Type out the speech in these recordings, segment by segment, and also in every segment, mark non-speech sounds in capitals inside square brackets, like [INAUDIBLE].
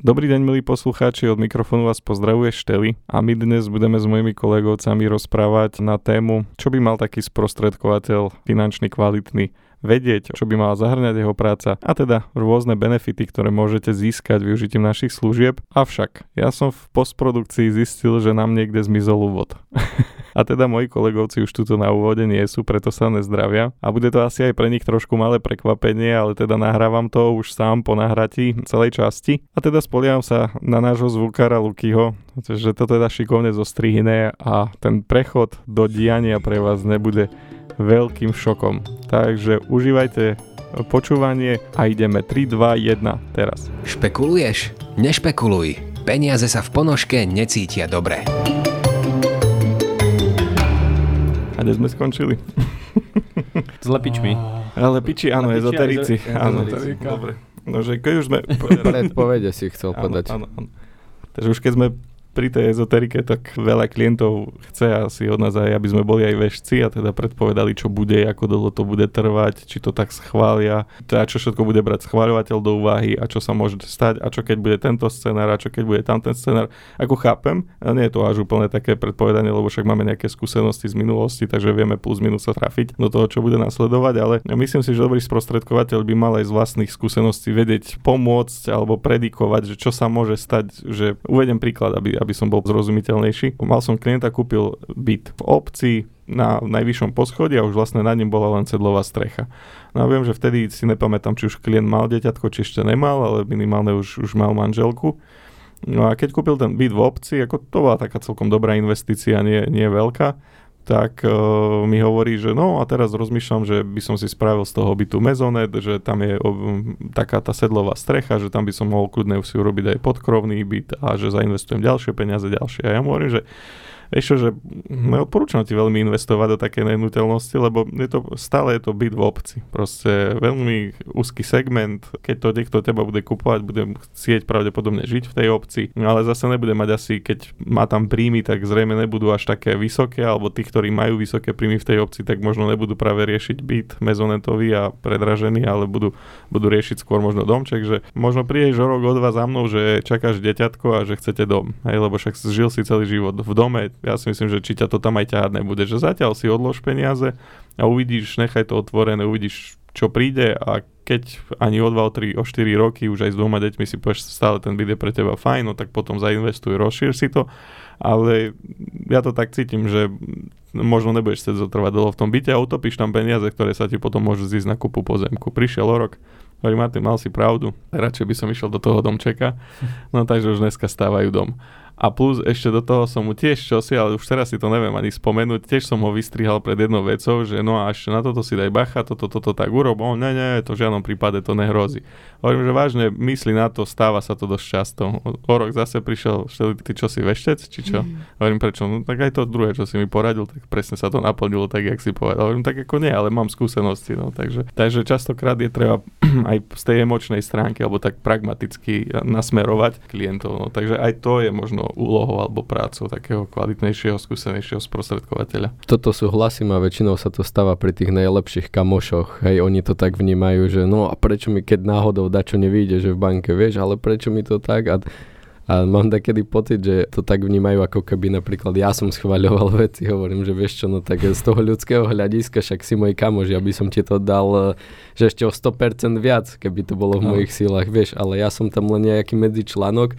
Dobrý deň, milí poslucháči, od mikrofónu vás pozdravuje Šteli a my dnes budeme s mojimi kolegovcami rozprávať na tému, čo by mal taký sprostredkovateľ finančný kvalitný vedieť, čo by mala zahrňať jeho práca a teda rôzne benefity, ktoré môžete získať využitím našich služieb. Avšak ja som v postprodukcii zistil, že nám niekde zmizol úvod. [LAUGHS] A teda moji kolegovci už tuto na úvode nie sú, preto sa nezdravia. A bude to asi aj pre nich trošku malé prekvapenie, ale teda nahrávam to už sám po nahratí celej časti. A teda spoliam sa na nášho zvukára Lukyho, že to teda šikovne zostrihne a ten prechod do diania pre vás nebude veľkým šokom. Takže užívajte počúvanie a ideme 3, 2, 1 teraz. Špekuluješ? Nešpekuluj. Peniaze sa v ponožke necítia dobre. A kde sme skončili? [LAUGHS] S lepičmi. Ale piči, áno, Lepiči a ezoterici. ezo- Áno, dobre. No, že keď už sme... Predpovede si chcel áno, podať. áno, áno. Takže už keď sme pri tej ezoterike, tak veľa klientov chce asi od nás aj, aby sme boli aj vešci a teda predpovedali, čo bude, ako dlho to bude trvať, či to tak schvália, teda čo všetko bude brať schváľovateľ do úvahy a čo sa môže stať a čo keď bude tento scenár a čo keď bude tamten scenár. Ako chápem, nie je to až úplne také predpovedanie, lebo však máme nejaké skúsenosti z minulosti, takže vieme plus minus sa trafiť do toho, čo bude nasledovať, ale myslím si, že dobrý sprostredkovateľ by mal aj z vlastných skúseností vedieť pomôcť alebo predikovať, že čo sa môže stať, že uvedem príklad, aby, aby som bol zrozumiteľnejší. Mal som klienta, kúpil byt v obci na najvyššom poschodí a už vlastne na ňom bola len cedlová strecha. No a viem, že vtedy si nepamätám, či už klient mal deťatko, či ešte nemal, ale minimálne už, už mal manželku. No a keď kúpil ten byt v obci, ako to bola taká celkom dobrá investícia, nie, nie veľká, tak uh, mi hovorí, že no a teraz rozmýšľam, že by som si spravil z toho bytu mezonet, že tam je um, taká tá sedlová strecha, že tam by som mohol kľudne si urobiť aj podkrovný byt a že zainvestujem ďalšie peniaze, ďalšie. A ja mu hovorím, že Vieš čo, že neodporúčam ti veľmi investovať do také nehnuteľnosti, lebo je to, stále je to byt v obci. Proste veľmi úzky segment, keď to niekto teba bude kupovať, bude chcieť pravdepodobne žiť v tej obci, ale zase nebude mať asi, keď má tam príjmy, tak zrejme nebudú až také vysoké, alebo tí, ktorí majú vysoké príjmy v tej obci, tak možno nebudú práve riešiť byt mezonetový a predražený, ale budú, budú riešiť skôr možno domček, že možno prídeš o rok, o dva za mnou, že čakáš deťatko a že chcete dom, hej, lebo však žil si celý život v dome, ja si myslím, že či ťa to tam aj ťahať nebude, že zatiaľ si odlož peniaze a uvidíš, nechaj to otvorené, uvidíš, čo príde a keď ani o 2, o 3, o 4 roky už aj s dvoma deťmi si povieš, stále ten byt je pre teba fajn, no tak potom zainvestuj, rozšír si to, ale ja to tak cítim, že možno nebudeš chcieť zotrvať dlho v tom byte a utopíš tam peniaze, ktoré sa ti potom môžu zísť na kúpu pozemku. Prišiel o rok, hovorí Martin, mal si pravdu, radšej by som išiel do toho domčeka, no takže už dneska stávajú dom. A plus ešte do toho som mu tiež čosi, ale už teraz si to neviem ani spomenúť, tiež som ho vystrihal pred jednou vecou, že no a ešte na toto si daj bacha, toto, toto tak urob, on ne, ne, to v žiadnom prípade to nehrozí. Hovorím, že vážne myslí na to, stáva sa to dosť často. O, rok zase prišiel, ty čo si veštec, či čo? Mm. Hovorím, prečo? No tak aj to druhé, čo si mi poradil, tak presne sa to naplnilo tak, jak si povedal. Hovorím, tak ako nie, ale mám skúsenosti, no, takže, takže častokrát je treba [CLEARS THROAT] aj z tej emočnej stránky, alebo tak pragmaticky nasmerovať klientov, no, takže aj to je možno úlohou alebo prácou takého kvalitnejšieho, skúsenejšieho sprostredkovateľa. Toto súhlasím a väčšinou sa to stáva pri tých najlepších kamošoch. Hej, oni to tak vnímajú, že no a prečo mi keď náhodou dačo nevíde, že v banke, vieš, ale prečo mi to tak? A, a mám takedy pocit, že to tak vnímajú, ako keby napríklad ja som schvaľoval [LAUGHS] veci, hovorím, že vieš čo, no tak z toho ľudského hľadiska, však si môj kamoš, ja by som ti to dal, že ešte o 100% viac, keby to bolo v mojich sílach, vieš, ale ja som tam len nejaký medzičlánok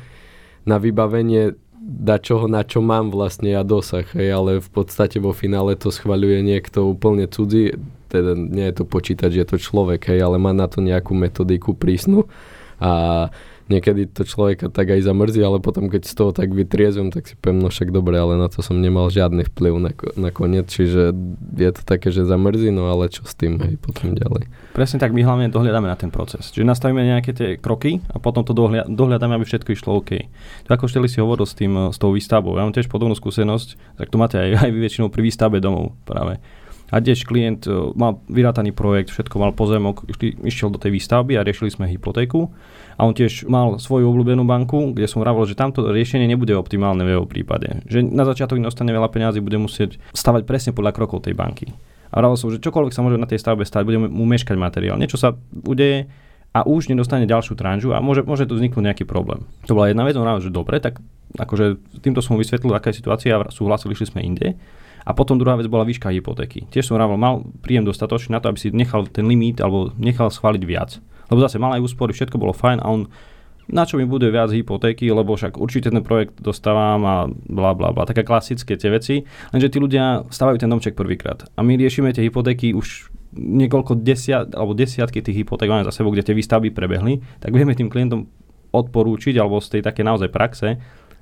na vybavenie da čoho, na čo mám vlastne ja dosah, hej, ale v podstate vo finále to schvaľuje niekto úplne cudzí, teda nie je to počítať, že je to človek, hej, ale má na to nejakú metodiku prísnu a niekedy to človeka tak aj zamrzí, ale potom keď z toho tak vytriezem, tak si poviem, no však dobre, ale na to som nemal žiadny vplyv na, nakoniec, čiže je to také, že zamrzí, no ale čo s tým, hej, potom ďalej. Presne tak, my hlavne dohľadáme na ten proces. Čiže nastavíme nejaké tie kroky a potom to dohľa- aby všetko išlo OK. To ako Šteli si hovoril s, tým, s tou výstavbou. Ja mám tiež podobnú skúsenosť, tak to máte aj, aj väčšinou pri výstavbe domov práve. A tiež klient e, mal vyrátaný projekt, všetko mal pozemok, išiel do tej výstavby a riešili sme hypotéku. A on tiež mal svoju obľúbenú banku, kde som vravil, že tamto riešenie nebude optimálne v jeho prípade. Že na začiatok dostane veľa peniazy, bude musieť stavať presne podľa krokov tej banky. A vravil som, že čokoľvek sa môže na tej stavbe stať, bude mu meškať materiál. Niečo sa udeje a už nedostane ďalšiu tranžu a môže, môže tu vzniknúť nejaký problém. To bola jedna vec, on že dobre, tak akože týmto som vysvetlil, aká je situácia a súhlasili, išli sme inde. A potom druhá vec bola výška hypotéky. Tiež som rával, mal príjem dostatočný na to, aby si nechal ten limit alebo nechal schváliť viac. Lebo zase mal aj úspory, všetko bolo fajn a on na čo mi bude viac hypotéky, lebo však určite ten projekt dostávam a bla bla bla. Také klasické tie veci. Lenže tí ľudia stávajú ten domček prvýkrát. A my riešime tie hypotéky už niekoľko desiat, alebo desiatky tých hypoték máme za sebou, kde tie výstavby prebehli, tak vieme tým klientom odporúčiť, alebo z tej také naozaj praxe,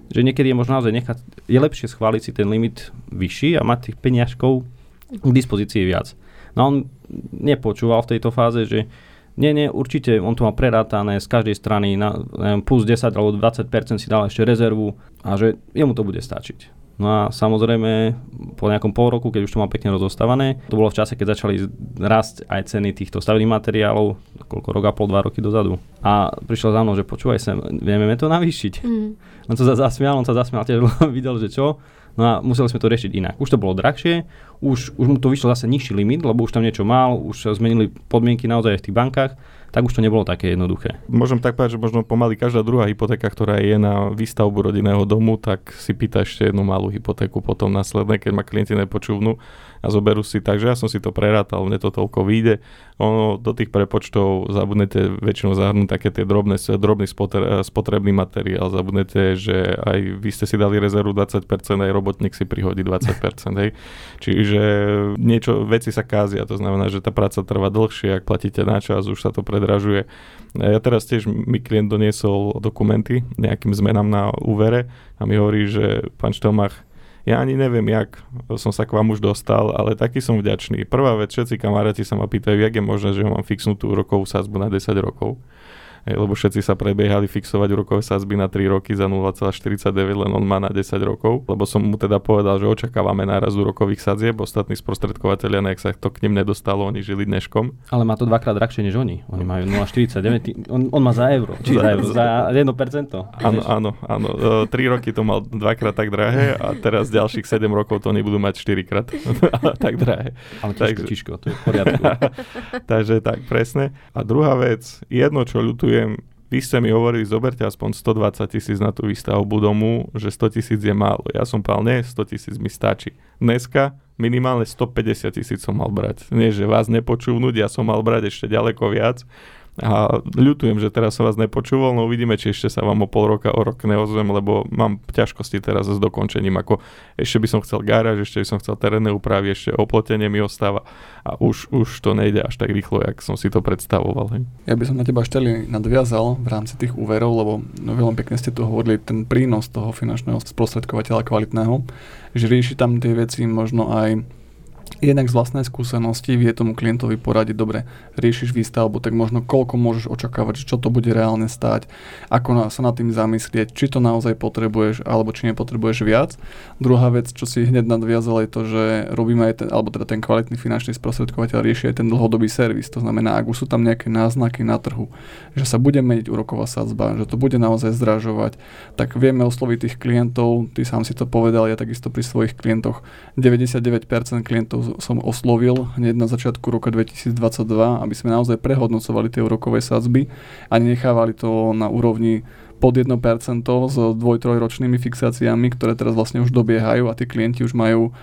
že niekedy je možno naozaj nechať, je lepšie schváliť si ten limit vyšší a mať tých peniažkov k dispozícii viac. No on nepočúval v tejto fáze, že nie, nie, určite on to má prerátané z každej strany na neviem, plus 10 alebo 20% si dal ešte rezervu a že jemu to bude stačiť. No a samozrejme po nejakom pol roku, keď už to mal pekne rozostávané, to bolo v čase, keď začali rásť aj ceny týchto stavebných materiálov, koľko rok a pol, dva roky dozadu. A prišiel za mnou, že počúvaj sem, vieme to navýšiť. Mm. On sa zasmial, on sa zasmial, tiež [LAUGHS] videl, že čo. No a museli sme to riešiť inak. Už to bolo drahšie, už, už mu to vyšlo zase nižší limit, lebo už tam niečo mal, už zmenili podmienky naozaj v tých bankách tak už to nebolo také jednoduché. Môžem tak povedať, že možno pomaly každá druhá hypotéka, ktorá je na výstavbu rodinného domu, tak si pýta ešte jednu malú hypotéku potom následne, keď ma klienti nepočúvnu a zoberú si. Takže ja som si to prerátal, mne to toľko vyjde. Ono, do tých prepočtov zabudnete väčšinou zahrnúť také tie drobné, drobný spotre, spotrebný materiál. Zabudnete, že aj vy ste si dali rezervu 20%, aj robotník si prihodí 20%. Hej. Čiže niečo, veci sa kázia, to znamená, že tá práca trvá dlhšie, ak platíte na čas, už sa to predražuje. Ja teraz tiež mi klient doniesol dokumenty nejakým zmenám na úvere a mi hovorí, že pán Štelmach, ja ani neviem, jak som sa k vám už dostal, ale taký som vďačný. Prvá vec, všetci kamaráti sa ma pýtajú, jak je možné, že mám fixnutú rokovú sázbu na 10 rokov lebo všetci sa prebiehali fixovať úrokové sázby na 3 roky za 0,49, len on má na 10 rokov, lebo som mu teda povedal, že očakávame náraz úrokových sadzieb, ostatní sprostredkovateľia, nech sa to k nim nedostalo, oni žili dneškom. Ale má to dvakrát drahšie než oni. Oni majú 0,49, on, on má za euro, či za, euro, za 1%. Áno, áno, áno. 3 e, roky to mal dvakrát tak drahé a teraz ďalších 7 rokov to nebudú mať 4 krát [LAUGHS] tak drahé. Ale ťažko, ťažko, to je v poriadku. [LAUGHS] Takže tak, presne. A druhá vec, jedno, čo ľutujem, citujem, vy ste mi hovorili, zoberte aspoň 120 tisíc na tú výstavbu domu, že 100 tisíc je málo. Ja som povedal, nie, 100 tisíc mi stačí. Dneska minimálne 150 tisíc som mal brať. Nie, že vás nepočúvnuť, ja som mal brať ešte ďaleko viac, a ľutujem, že teraz som vás nepočúval, no uvidíme, či ešte sa vám o pol roka, o rok neozvem, lebo mám ťažkosti teraz s dokončením. Ako ešte by som chcel garáž, ešte by som chcel terénne úpravy, ešte oplotenie mi ostáva a už, už to nejde až tak rýchlo, jak som si to predstavoval. Hej. Ja by som na teba šteli nadviazal v rámci tých úverov, lebo no, veľmi pekne ste tu hovorili ten prínos toho finančného sprostredkovateľa kvalitného, že rieši tam tie veci možno aj jednak z vlastnej skúsenosti vie tomu klientovi poradiť, dobre, riešiš výstavbu, tak možno koľko môžeš očakávať, čo to bude reálne stáť, ako sa nad tým zamyslieť, či to naozaj potrebuješ, alebo či nepotrebuješ viac. Druhá vec, čo si hneď nadviazal, je to, že robíme aj ten, alebo teda ten kvalitný finančný sprostredkovateľ rieši aj ten dlhodobý servis. To znamená, ak už sú tam nejaké náznaky na trhu, že sa bude meniť úroková sadzba, že to bude naozaj zdražovať, tak vieme osloviť tých klientov, ty sám si to povedal, ja takisto pri svojich klientoch, 99% klientov som oslovil hneď na začiatku roka 2022, aby sme naozaj prehodnocovali tie úrokové sadzby a nenechávali to na úrovni pod 1% s dvoj-trojročnými fixáciami, ktoré teraz vlastne už dobiehajú a tí klienti už majú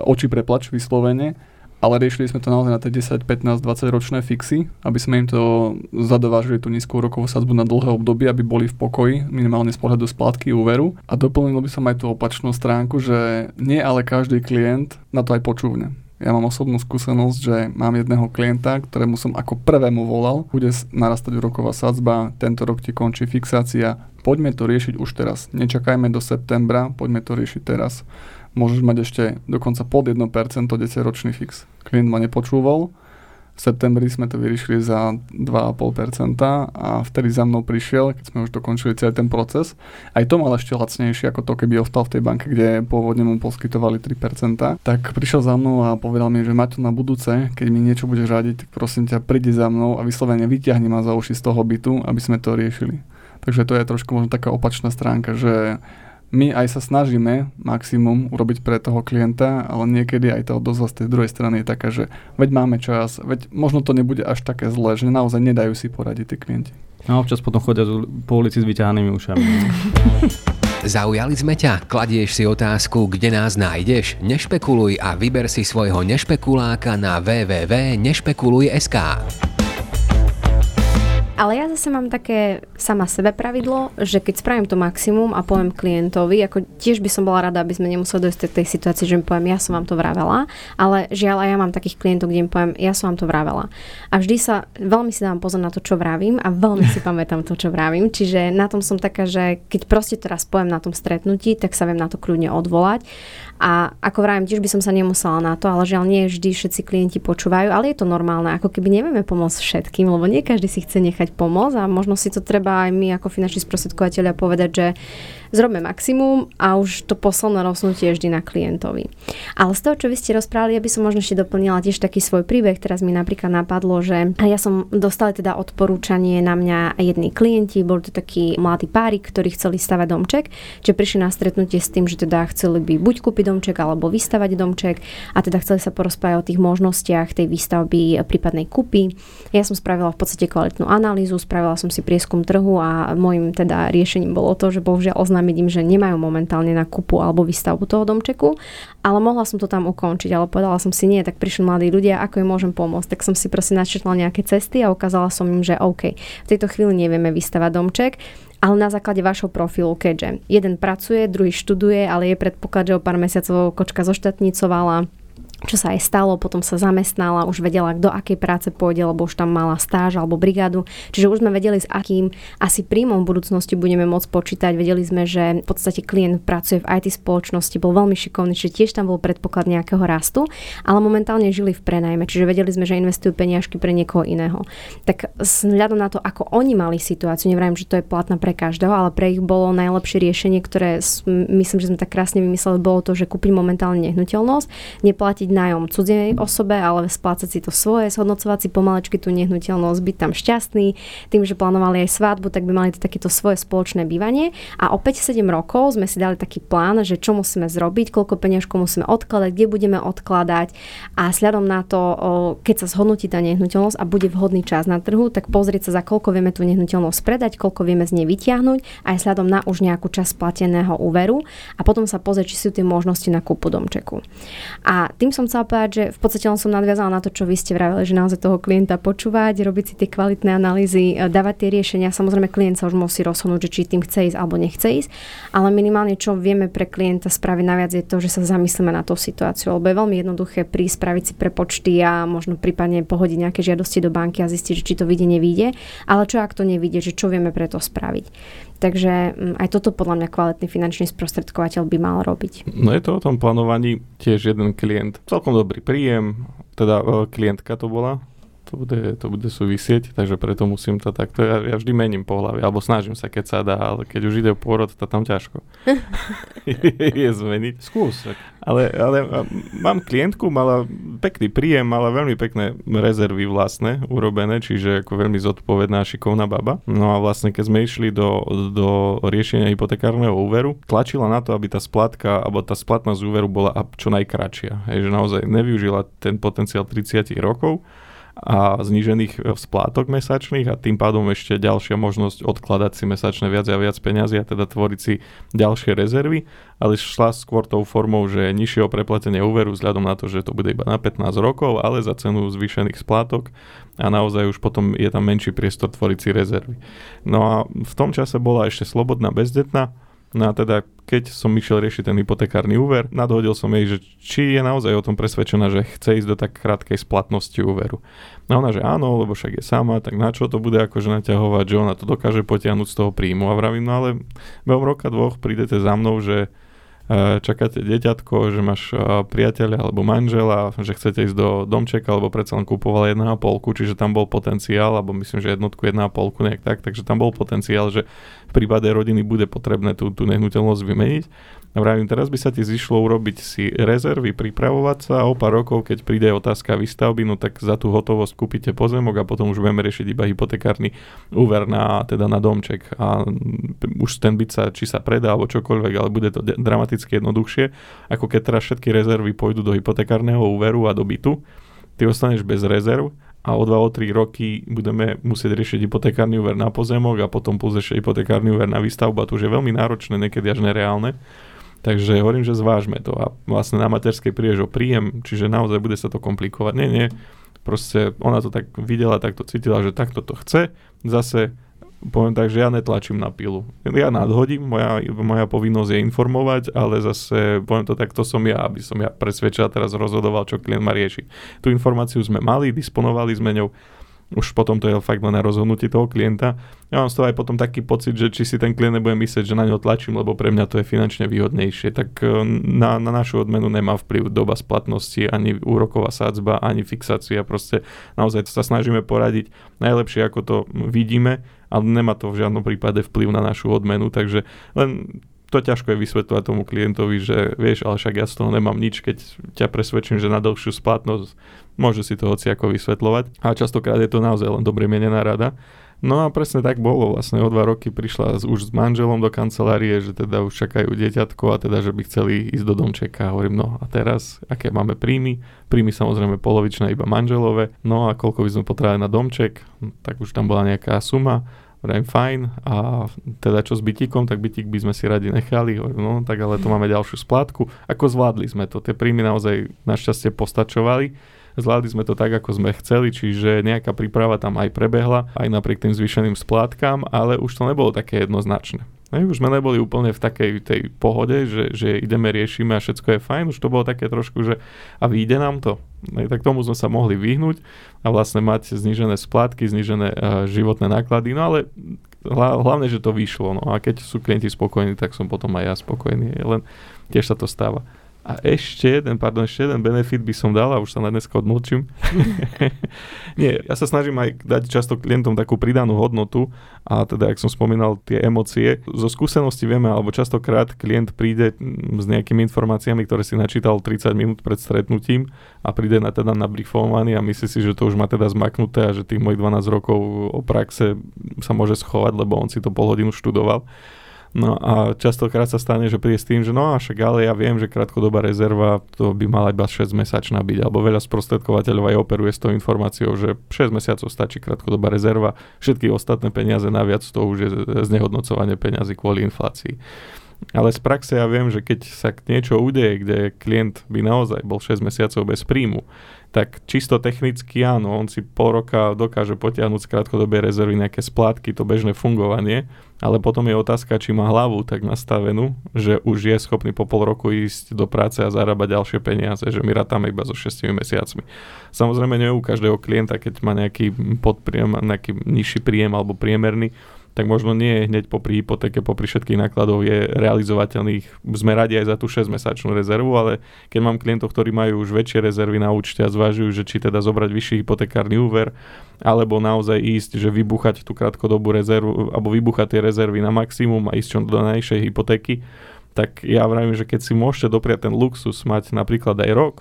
oči preplač vyslovene ale riešili sme to naozaj na tie 10, 15, 20 ročné fixy, aby sme im to zadovážili tú nízku rokovú sadzbu na dlhé obdobie, aby boli v pokoji, minimálne z pohľadu splátky úveru. A doplnil by som aj tú opačnú stránku, že nie ale každý klient na to aj počúvne. Ja mám osobnú skúsenosť, že mám jedného klienta, ktorému som ako prvému volal, bude narastať úroková sadzba, tento rok ti končí fixácia, poďme to riešiť už teraz. Nečakajme do septembra, poďme to riešiť teraz môžeš mať ešte dokonca pod 1% 10-ročný fix. Klient ma nepočúval, v septembri sme to vyriešili za 2,5% a vtedy za mnou prišiel, keď sme už dokončili celý ten proces. Aj to mal ešte lacnejšie ako to, keby ostal v tej banke, kde pôvodne mu poskytovali 3%. Tak prišiel za mnou a povedal mi, že Maťo na budúce, keď mi niečo budeš radiť, tak prosím ťa, prídi za mnou a vyslovene vyťahni ma za uši z toho bytu, aby sme to riešili. Takže to je trošku možno taká opačná stránka, že my aj sa snažíme maximum urobiť pre toho klienta, ale niekedy aj tá odozva z tej druhej strany je taká, že veď máme čas, veď možno to nebude až také zlé, že naozaj nedajú si poradiť tí klienti. A občas potom chodia po ulici s vyťahanými ušami. Zaujali sme ťa? Kladieš si otázku, kde nás nájdeš? Nešpekuluj a vyber si svojho nešpekuláka na www.nešpekuluj.sk. Ale ja zase mám také sama sebe pravidlo, že keď spravím to maximum a poviem klientovi, ako tiež by som bola rada, aby sme nemuseli dojsť do tej situácii, že mi poviem, ja som vám to vravela, ale žiaľ aj ja mám takých klientov, kde im poviem, ja som vám to vravela. A vždy sa, veľmi si dám pozor na to, čo vravím a veľmi si [LAUGHS] pamätám to, čo vravím. Čiže na tom som taká, že keď proste teraz poviem na tom stretnutí, tak sa viem na to kľudne odvolať a ako vravím, tiež by som sa nemusela na to, ale žiaľ nie vždy všetci klienti počúvajú, ale je to normálne, ako keby nevieme pomôcť všetkým, lebo nie každý si chce nechať pomôcť a možno si to treba aj my ako finanční sprostredkovateľia povedať, že zrobme maximum a už to posledné rozhodnutie je vždy na klientovi. Ale z toho, čo vy ste rozprávali, ja by som možno ešte doplnila tiež taký svoj príbeh. Teraz mi napríklad napadlo, že ja som dostala teda odporúčanie na mňa jedni klienti, boli to takí mladí pári, ktorí chceli stavať domček, že prišli na stretnutie s tým, že teda chceli by buď kúpiť domček alebo vystavať domček a teda chceli sa porozprávať o tých možnostiach tej výstavby prípadnej kúpy. Ja som spravila v podstate kvalitnú analýzu, spravila som si prieskum trhu a môjim teda riešením bolo to, že bohužiaľ oznámiť im, že nemajú momentálne na kúpu alebo výstavbu toho domčeku, ale mohla som to tam ukončiť, ale povedala som si nie, tak prišli mladí ľudia, ako im môžem pomôcť. Tak som si proste načetla nejaké cesty a ukázala som im, že OK, v tejto chvíli nevieme vystavať domček, ale na základe vašho profilu, keďže jeden pracuje, druhý študuje, ale je predpoklad, že o pár mesiacov kočka zoštatnicovala, čo sa aj stalo, potom sa zamestnala, už vedela, do akej práce pôjde, lebo už tam mala stáž alebo brigádu. Čiže už sme vedeli, s akým asi príjmom v budúcnosti budeme môcť počítať. Vedeli sme, že v podstate klient pracuje v IT spoločnosti, bol veľmi šikovný, čiže tiež tam bol predpoklad nejakého rastu, ale momentálne žili v prenajme, čiže vedeli sme, že investujú peniažky pre niekoho iného. Tak vzhľadom na to, ako oni mali situáciu, nevrajím, že to je platná pre každého, ale pre ich bolo najlepšie riešenie, ktoré myslím, že sme tak krásne vymysleli, bolo to, že kúpiť momentálne nehnuteľnosť, neplatiť nájom cudzej osobe, ale splácať si to svoje, zhodnocovať si pomalečky tú nehnuteľnosť, byť tam šťastný. Tým, že plánovali aj svadbu, tak by mali takéto svoje spoločné bývanie. A o 5-7 rokov sme si dali taký plán, že čo musíme zrobiť, koľko peniažkov musíme odkladať, kde budeme odkladať a sľadom na to, keď sa zhodnotí tá nehnuteľnosť a bude vhodný čas na trhu, tak pozrieť sa, za koľko vieme tú nehnuteľnosť predať, koľko vieme z nej vytiahnuť aj sľadom na už nejakú časť plateného úveru a potom sa pozrieť, či sú tie možnosti na kúpu domčeku. A tým som chcela povedať, že v podstate len som nadviazala na to, čo vy ste vraveli, že naozaj toho klienta počúvať, robiť si tie kvalitné analýzy, e, dávať tie riešenia. Samozrejme, klient sa už musí rozhodnúť, že či tým chce ísť alebo nechce ísť, ale minimálne čo vieme pre klienta spraviť naviac je to, že sa zamyslíme na tú situáciu, lebo je veľmi jednoduché prísť, spraviť si prepočty a možno prípadne pohodiť nejaké žiadosti do banky a zistiť, či to vyjde, nevíde. Ale čo ak to nevíde, že čo vieme pre to spraviť. Takže mm, aj toto podľa mňa kvalitný finančný sprostredkovateľ by mal robiť. No je to o tom plánovaní tiež jeden klient. Celkom dobrý príjem, teda e, klientka to bola, to bude, to bude súvisieť, takže preto musím to takto, ja, ja vždy mením pohľavy, alebo snažím sa, keď sa dá, ale keď už ide o pôrod, to tam ťažko [LAUGHS] je zmeniť. Skús. Ale, ale mám klientku, mala pekný príjem, mala veľmi pekné rezervy vlastné urobené, čiže ako veľmi zodpovedná šikovná baba. No a vlastne keď sme išli do, do riešenia hypotekárneho úveru, tlačila na to, aby tá splatka, alebo tá splatnosť úveru bola čo najkračšia. Hej, že naozaj nevyužila ten potenciál 30 rokov, a znížených e, splátok mesačných a tým pádom ešte ďalšia možnosť odkladať si mesačne viac a viac peniazy a teda tvoriť si ďalšie rezervy, ale šla skôr tou formou, že nižšieho preplatenia úveru vzhľadom na to, že to bude iba na 15 rokov, ale za cenu zvýšených splátok a naozaj už potom je tam menší priestor tvoriť si rezervy. No a v tom čase bola ešte slobodná bezdetná, No a teda, keď som išiel riešiť ten hypotekárny úver, nadhodil som jej, že či je naozaj o tom presvedčená, že chce ísť do tak krátkej splatnosti úveru. No ona, že áno, lebo však je sama, tak na čo to bude akože naťahovať, že ona to dokáže potiahnuť z toho príjmu. A vravím, no ale behom roka dvoch prídete za mnou, že čakáte deťatko, že máš e, priateľa alebo manžela, že chcete ísť do domčeka, alebo predsa len kúpoval 1,5, čiže tam bol potenciál, alebo myslím, že jednotku 1,5 nejak tak, takže tam bol potenciál, že v prípade rodiny bude potrebné tú, tú nehnuteľnosť vymeniť. Vravím, teraz by sa ti zišlo urobiť si rezervy, pripravovať sa a o pár rokov, keď príde otázka výstavby, no tak za tú hotovosť kúpite pozemok a potom už budeme riešiť iba hypotekárny úver na, teda na domček. A už ten byt sa, či sa predá alebo čokoľvek, ale bude to dramaticky jednoduchšie, ako keď teraz všetky rezervy pôjdu do hypotekárneho úveru a do bytu. Ty ostaneš bez rezerv a o 2 o 3 roky budeme musieť riešiť hypotekárny úver na pozemok a potom ešte hypotekárny úver na výstavbu a to už je veľmi náročné, niekedy až nereálne. Takže hovorím, že zvážme to a vlastne na materskej prídeš o príjem, čiže naozaj bude sa to komplikovať. Nie, nie, proste ona to tak videla, tak to cítila, že takto to chce. Zase poviem tak, že ja netlačím na pilu. Ja nadhodím, moja, moja povinnosť je informovať, ale zase poviem to tak, to som ja, aby som ja presvedčil a teraz rozhodoval, čo klient má riešiť. Tú informáciu sme mali, disponovali sme ňou, už potom to je fakt len na rozhodnutí toho klienta. Ja mám z toho aj potom taký pocit, že či si ten klient nebude myslieť, že na ňo tlačím, lebo pre mňa to je finančne výhodnejšie, tak e, na, na našu odmenu nemá vplyv doba splatnosti, ani úroková sádzba, ani fixácia. Proste naozaj sa snažíme poradiť najlepšie, ako to vidíme, ale nemá to v žiadnom prípade vplyv na našu odmenu, takže len to ťažko je vysvetľovať tomu klientovi, že vieš, ale však ja z toho nemám nič, keď ťa presvedčím, že na dlhšiu splatnosť môže si to hoci ako vysvetľovať. A častokrát je to naozaj len dobre mienená rada. No a presne tak bolo. Vlastne o dva roky prišla už s manželom do kancelárie, že teda už čakajú dieťatko a teda, že by chceli ísť do domčeka. Hovorím, no a teraz, aké máme príjmy? Príjmy samozrejme polovičné iba manželové. No a koľko by sme potrebovali na domček? Tak už tam bola nejaká suma Vrajím fajn a teda čo s bytíkom, tak bytík by sme si radi nechali, no tak ale to máme ďalšiu splátku. Ako zvládli sme to, tie príjmy naozaj našťastie postačovali, zvládli sme to tak, ako sme chceli, čiže nejaká príprava tam aj prebehla, aj napriek tým zvýšeným splátkam, ale už to nebolo také jednoznačné. Hej, už sme neboli úplne v takej tej pohode, že, že ideme, riešime a všetko je fajn. Už to bolo také trošku, že a vyjde nám to. Hej, tak tomu sme sa mohli vyhnúť a vlastne mať znížené splátky, znížené uh, životné náklady. No ale hlavne, že to vyšlo. No a keď sú klienti spokojní, tak som potom aj ja spokojný. Len tiež sa to stáva. A ešte jeden, pardon, ešte jeden benefit by som dal, a už sa na dneska odmlčím. [LAUGHS] Nie, ja sa snažím aj dať často klientom takú pridanú hodnotu a teda, ak som spomínal, tie emócie. Zo skúsenosti vieme, alebo častokrát klient príde s nejakými informáciami, ktoré si načítal 30 minút pred stretnutím a príde na teda nabrifovaný a myslí si, že to už má teda zmaknuté a že tých mojich 12 rokov o praxe sa môže schovať, lebo on si to pol hodinu študoval. No a častokrát sa stane, že príde s tým, že no a však ale ja viem, že krátkodobá rezerva to by mala iba 6 mesačná byť, alebo veľa sprostredkovateľov aj operuje s tou informáciou, že 6 mesiacov stačí krátkodobá rezerva, všetky ostatné peniaze naviac to už je znehodnocovanie peniazy kvôli inflácii. Ale z praxe ja viem, že keď sa niečo udeje, kde klient by naozaj bol 6 mesiacov bez príjmu, tak čisto technicky áno, on si pol roka dokáže potiahnuť z krátkodobej rezervy nejaké splátky, to bežné fungovanie, ale potom je otázka, či má hlavu tak nastavenú, že už je schopný po pol roku ísť do práce a zarábať ďalšie peniaze, že my rátame iba so 6 mesiacmi. Samozrejme nie u každého klienta, keď má nejaký podpríjem, nejaký nižší príjem alebo priemerný, tak možno nie hneď popri hypotéke, popri všetkých nákladov je realizovateľných. Sme radi aj za tú 6-mesačnú rezervu, ale keď mám klientov, ktorí majú už väčšie rezervy na účte a zvažujú, že či teda zobrať vyšší hypotekárny úver, alebo naozaj ísť, že vybuchať tú krátkodobú rezervu, alebo vybuchať tie rezervy na maximum a ísť čo do najšej hypotéky, tak ja vravím, že keď si môžete dopriať ten luxus mať napríklad aj rok,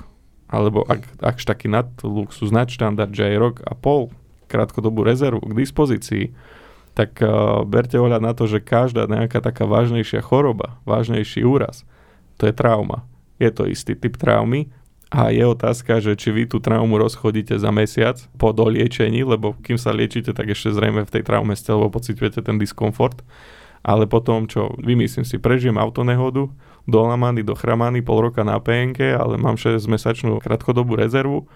alebo ak, akž taký nad luxus, nadštandard, že aj rok a pol krátkodobú rezervu k dispozícii, tak uh, berte ohľad na to, že každá nejaká taká vážnejšia choroba, vážnejší úraz, to je trauma. Je to istý typ traumy a je otázka, že či vy tú traumu rozchodíte za mesiac po doliečení, lebo kým sa liečite, tak ešte zrejme v tej traume ste, lebo pociťujete ten diskomfort. Ale potom, čo vymyslím si, prežijem autonehodu, do Lamany, do Chramany, pol roka na PNK, ale mám 6-mesačnú krátkodobú rezervu,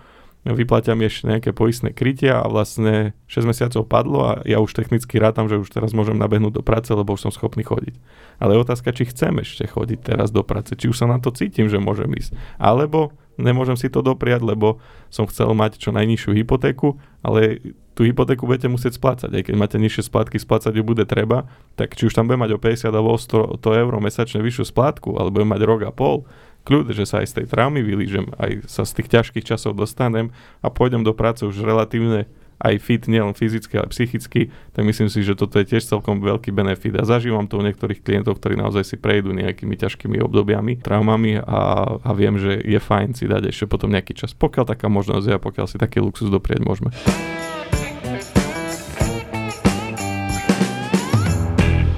vyplatia mi ešte nejaké poistné krytia a vlastne 6 mesiacov padlo a ja už technicky rátam, že už teraz môžem nabehnúť do práce, lebo už som schopný chodiť. Ale je otázka, či chcem ešte chodiť teraz do práce, či už sa na to cítim, že môžem ísť. Alebo nemôžem si to dopriať, lebo som chcel mať čo najnižšiu hypotéku, ale tú hypotéku budete musieť splácať. Aj keď máte nižšie splátky, splácať ju bude treba, tak či už tam bude mať o 50 alebo o 100, 100 eur mesačne vyššiu splátku, alebo bude mať rok a pol, kľud, že sa aj z tej traumy vylížem, aj sa z tých ťažkých časov dostanem a pôjdem do práce už relatívne aj fit, nielen fyzicky, ale psychicky, tak myslím si, že toto je tiež celkom veľký benefit a zažívam to u niektorých klientov, ktorí naozaj si prejdú nejakými ťažkými obdobiami, traumami a, a viem, že je fajn si dať ešte potom nejaký čas, pokiaľ taká možnosť je a pokiaľ si taký luxus doprieť môžeme.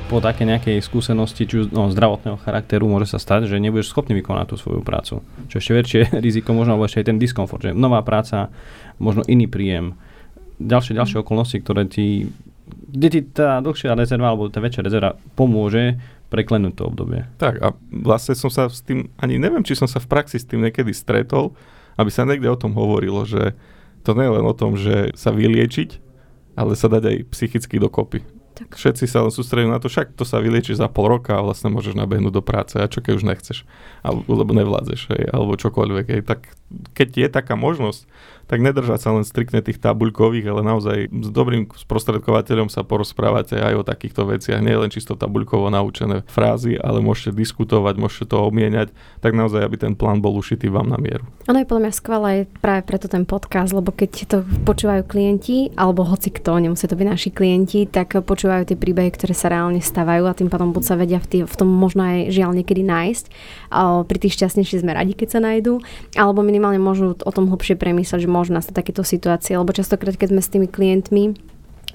Po také nejakej skúsenosti, či už no, zdravotného charakteru, môže sa stať, že nebudeš schopný vykonať tú svoju prácu. Čo ešte väčšie [LAUGHS] riziko, možno alebo ešte aj ten diskomfort, že nová práca, možno iný príjem, ďalšie, ďalšie okolnosti, ktoré ti, kde ti tá dlhšia rezerva alebo tá väčšia rezerva pomôže preklenúť to obdobie. Tak a vlastne som sa s tým, ani neviem, či som sa v praxi s tým niekedy stretol, aby sa niekde o tom hovorilo, že to nie je len o tom, že sa vyliečiť, ale sa dať aj psychicky dokopy tak. Všetci sa sústredujú na to, však to sa vylieči za pol roka a vlastne môžeš nabehnúť do práce a čo keď už nechceš, alebo, lebo nevládzeš, hej, alebo čokoľvek. Hej. Tak keď je taká možnosť, tak nedržať sa len striktne tých tabuľkových, ale naozaj s dobrým sprostredkovateľom sa porozprávate aj o takýchto veciach, nie len čisto tabuľkovo naučené frázy, ale môžete diskutovať, môžete to omieňať, tak naozaj, aby ten plán bol ušitý vám na mieru. Ono je podľa mňa skvelé práve preto ten podcast, lebo keď to počúvajú klienti, alebo hoci kto, nemusí to byť naši klienti, tak počúvajú tie príbehy, ktoré sa reálne stavajú a tým pádom buď sa vedia v, tý, v tom možno aj žiaľ niekedy nájsť. Pri tých šťastnejších sme radi, keď sa nájdú, alebo minimálne môžu o tom hlbšie premyslieť, že môžu nastať takéto situácie, lebo častokrát, keď sme s tými klientmi,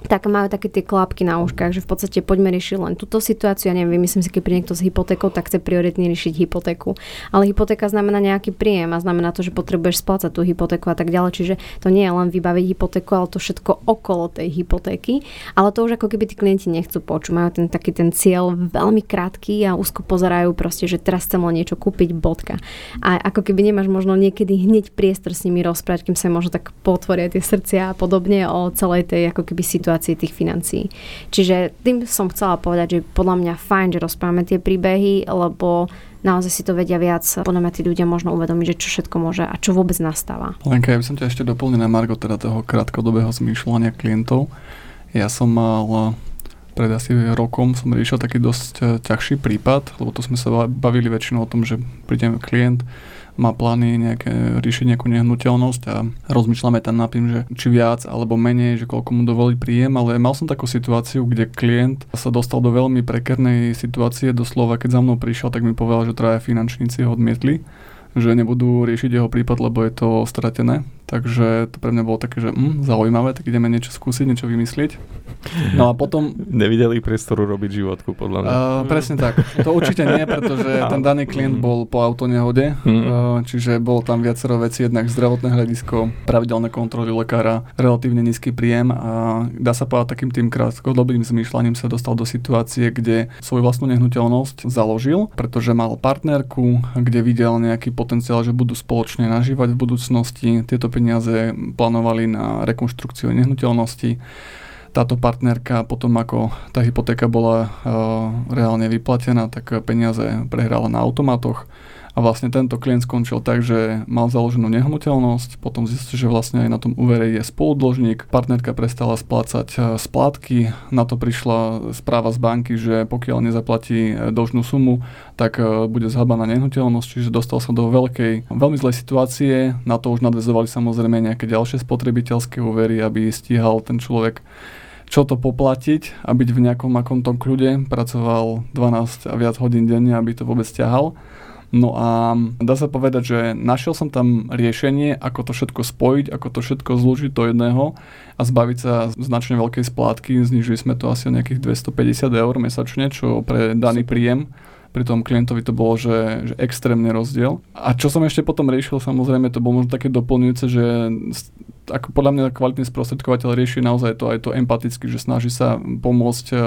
tak majú také tie klapky na uškách, že v podstate poďme riešiť len túto situáciu. Ja neviem, myslím si, keď príde niekto s hypotékou, tak chce prioritne riešiť hypotéku. Ale hypotéka znamená nejaký príjem a znamená to, že potrebuješ splácať tú hypotéku a tak ďalej. Čiže to nie je len vybaviť hypotéku, ale to všetko okolo tej hypotéky. Ale to už ako keby tí klienti nechcú počuť. Majú ten taký ten cieľ veľmi krátky a úzko pozerajú proste, že teraz chcem len niečo kúpiť, bodka. A ako keby nemáš možno niekedy hneď priestor s nimi rozprávať, kým sa možno tak potvoria tie srdcia a podobne o celej tej ako keby situácii situácii tých financií. Čiže tým som chcela povedať, že podľa mňa fajn, že rozprávame tie príbehy, lebo naozaj si to vedia viac, podľa mňa tí ľudia možno uvedomiť, že čo všetko môže a čo vôbec nastáva. Lenka, ja by som ťa ešte doplnil na Margo teda toho krátkodobého zmýšľania klientov. Ja som mal pred asi rokom som riešil taký dosť eh, ťažší prípad, lebo to sme sa bavili väčšinou o tom, že príde klient, má plány nejaké, riešiť nejakú nehnuteľnosť a rozmýšľame tam nad tým, že či viac alebo menej, že koľko mu dovolí príjem, ale mal som takú situáciu, kde klient sa dostal do veľmi prekernej situácie, doslova keď za mnou prišiel, tak mi povedal, že traja finančníci ho odmietli že nebudú riešiť jeho prípad, lebo je to stratené. Takže to pre mňa bolo také, že hm, zaujímavé, tak ideme niečo skúsiť, niečo vymyslieť. No a potom... Nevideli priestoru robiť životku, podľa mňa. Uh, presne tak. To určite nie, pretože ten daný klient bol po autonehode, mm. uh, čiže bolo tam viacero vecí, jednak zdravotné hľadisko, pravidelné kontroly lekára, relatívne nízky príjem a dá sa povedať takým tým krátkodobým zmýšľaním sa dostal do situácie, kde svoju vlastnú nehnuteľnosť založil, pretože mal partnerku, kde videl nejaký potenciál, že budú spoločne nažívať v budúcnosti. Tieto peniaze plánovali na rekonštrukciu nehnuteľnosti. Táto partnerka potom, ako tá hypotéka bola uh, reálne vyplatená, tak peniaze prehrala na automatoch a vlastne tento klient skončil tak, že mal založenú nehnuteľnosť, potom zistil, že vlastne aj na tom úvere je spoludložník, partnerka prestala splácať e, splátky, na to prišla správa z banky, že pokiaľ nezaplatí e, dlžnú sumu, tak e, bude zhabaná nehnuteľnosť, čiže dostal sa do veľkej, veľmi zlej situácie, na to už nadvezovali samozrejme nejaké ďalšie spotrebiteľské úvery, aby stíhal ten človek čo to poplatiť a byť v nejakom akom tom kľude. Pracoval 12 a viac hodín denne, aby to vôbec ťahal. No a dá sa povedať, že našiel som tam riešenie, ako to všetko spojiť, ako to všetko zlúžiť do jedného a zbaviť sa značne veľkej splátky. Znižili sme to asi o nejakých 250 eur mesačne, čo pre daný príjem pri tom klientovi to bolo, že, že extrémny rozdiel. A čo som ešte potom riešil, samozrejme, to bolo možno také doplňujúce, že ako podľa mňa kvalitný sprostredkovateľ rieši naozaj to aj to empaticky, že snaží sa pomôcť e,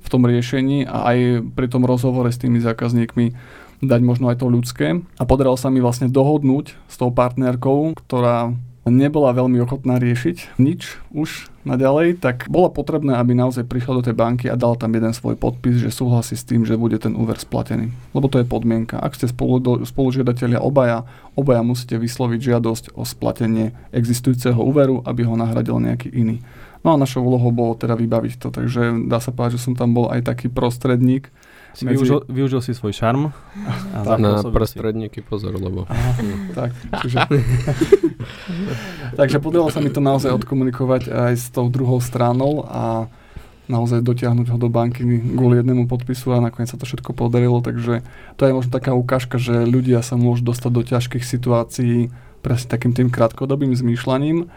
v tom riešení a aj pri tom rozhovore s tými zákazníkmi dať možno aj to ľudské. A podarilo sa mi vlastne dohodnúť s tou partnerkou, ktorá nebola veľmi ochotná riešiť nič už naďalej, tak bolo potrebné, aby naozaj prišla do tej banky a dal tam jeden svoj podpis, že súhlasí s tým, že bude ten úver splatený. Lebo to je podmienka. Ak ste spolu, do, spolužiadatelia obaja, obaja musíte vysloviť žiadosť o splatenie existujúceho úveru, aby ho nahradil nejaký iný. No a našou úlohou bolo teda vybaviť to, takže dá sa povedať, že som tam bol aj taký prostredník, Si medzi... využil, využil si svoj šarm. A na prostredníky pozor, lebo... Aha, tak, čiže... Takže podarilo sa mi to naozaj odkomunikovať aj s tou druhou stranou a naozaj dotiahnuť ho do banky kvôli jednému podpisu a nakoniec sa to všetko podarilo, takže to je možno taká ukážka, že ľudia sa môžu dostať do ťažkých situácií presne takým tým krátkodobým zmýšľaním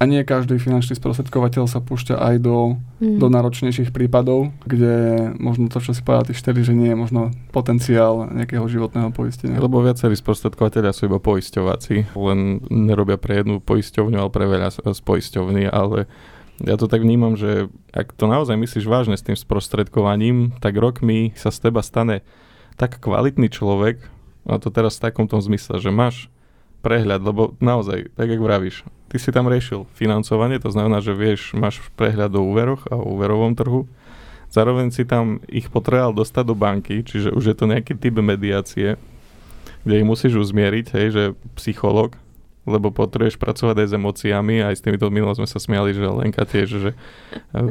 a nie každý finančný sprostredkovateľ sa púšťa aj do, mm. do náročnejších prípadov, kde možno to, čo si povedal ty štyri, že nie je možno potenciál nejakého životného poistenia. Lebo viacerí sprostredkovateľia sú iba poisťovací, len nerobia pre jednu poisťovňu, ale pre veľa z poisťovní, ale ja to tak vnímam, že ak to naozaj myslíš vážne s tým sprostredkovaním, tak rokmi sa z teba stane tak kvalitný človek, a to teraz v takom tom zmysle, že máš prehľad, lebo naozaj, tak jak vravíš, ty si tam riešil financovanie, to znamená, že vieš, máš prehľad o úveroch a o úverovom trhu, zároveň si tam ich potreboval dostať do banky, čiže už je to nejaký typ mediácie, kde ich musíš uzmieriť, hej, že psycholog, lebo potrebuješ pracovať aj s emóciami, aj s týmito minulom sme sa smiali, že Lenka tiež, že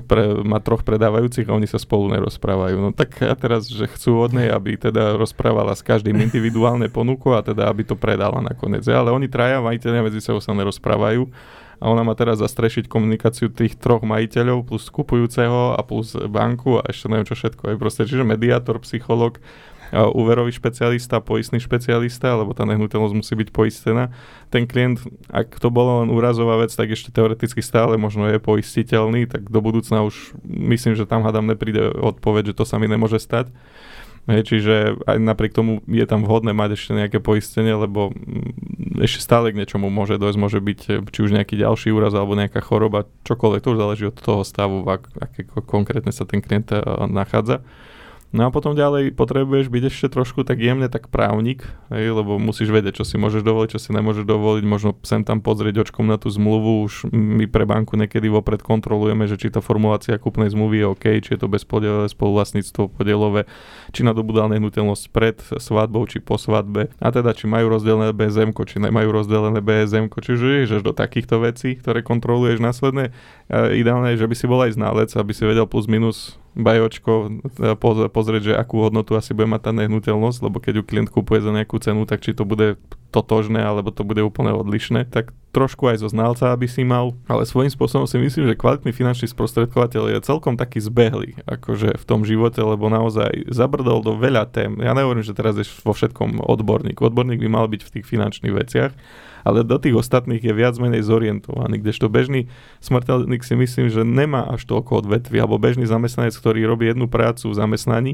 pre, má troch predávajúcich a oni sa spolu nerozprávajú. No tak a teraz, že chcú od nej, aby teda rozprávala s každým [LAUGHS] individuálne ponuku a teda aby to predala nakoniec. Ale oni traja majiteľia medzi sebou sa nerozprávajú a ona má teraz zastrešiť komunikáciu tých troch majiteľov plus kupujúceho a plus banku a ešte neviem čo všetko. Je proste, čiže mediátor, psycholog, úverový špecialista, poistný špecialista, lebo tá nehnuteľnosť musí byť poistená. Ten klient, ak to bolo len úrazová vec, tak ešte teoreticky stále možno je poistiteľný, tak do budúcna už myslím, že tam hádam nepríde odpoveď, že to sa mi nemôže stať. Hej, čiže aj napriek tomu je tam vhodné mať ešte nejaké poistenie, lebo mm, ešte stále k niečomu môže dojsť, môže byť či už nejaký ďalší úraz alebo nejaká choroba, čokoľvek, to už záleží od toho stavu, ak, aké konkrétne sa ten klient eh, nachádza. No a potom ďalej potrebuješ byť ešte trošku tak jemne tak právnik, hej, lebo musíš vedieť, čo si môžeš dovoliť, čo si nemôžeš dovoliť, možno sem tam pozrieť očkom na tú zmluvu, už my pre banku niekedy vopred kontrolujeme, že či tá formulácia kúpnej zmluvy je OK, či je to bezpodielové spoluvlastníctvo podielové, či nadobudá nehnuteľnosť pred svadbou, či po svadbe, a teda či majú rozdelené BSM, či nemajú rozdelené BSM, čiže že do takýchto vecí, ktoré kontroluješ následne. E, ideálne je, že by si bol aj znalec, aby si vedel plus minus bajočko pozrieť, že akú hodnotu asi bude mať tá nehnuteľnosť, lebo keď ju klient kúpuje za nejakú cenu, tak či to bude totožné, alebo to bude úplne odlišné, tak trošku aj zo znalca, aby si mal, ale svojím spôsobom si myslím, že kvalitný finančný sprostredkovateľ je celkom taký zbehlý, akože v tom živote, lebo naozaj zabrdol do veľa tém. Ja nehovorím, že teraz je vo všetkom odborník. Odborník by mal byť v tých finančných veciach, ale do tých ostatných je viac menej zorientovaný, kdežto bežný smrteľník si myslím, že nemá až toľko odvetví, alebo bežný zamestnanec, ktorý robí jednu prácu v zamestnaní,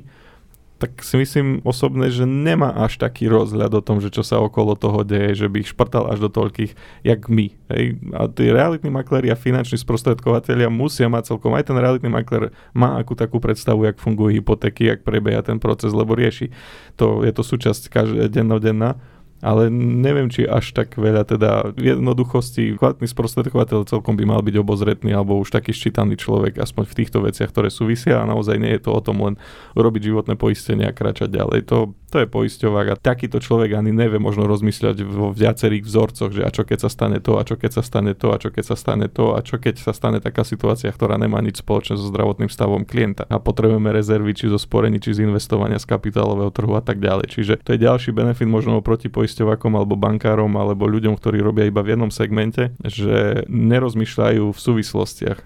tak si myslím osobne, že nemá až taký rozhľad o tom, že čo sa okolo toho deje, že by ich šprtal až do toľkých, jak my. Hej. A tí realitní makléri a finanční sprostredkovateľia musia mať celkom, aj ten realitný makler má akú takú predstavu, jak fungujú hypotéky, jak prebieha ten proces, lebo rieši. To, je to súčasť každá dennodenná ale neviem, či až tak veľa teda v jednoduchosti kvalitný sprostredkovateľ celkom by mal byť obozretný alebo už taký ščítaný človek aspoň v týchto veciach, ktoré súvisia a naozaj nie je to o tom len urobiť životné poistenie a kráčať ďalej. To, to je poisťovák a takýto človek ani nevie možno rozmýšľať vo viacerých vzorcoch, že a čo keď sa stane to, a čo keď sa stane to, a čo keď sa stane to, a čo keď sa stane taká situácia, ktorá nemá nič spoločné so zdravotným stavom klienta a potrebujeme rezervy či zo sporení, či z investovania z kapitálového trhu a tak ďalej. Čiže to je ďalší benefit možno oproti poisťovakom alebo bankárom alebo ľuďom, ktorí robia iba v jednom segmente, že nerozmýšľajú v súvislostiach.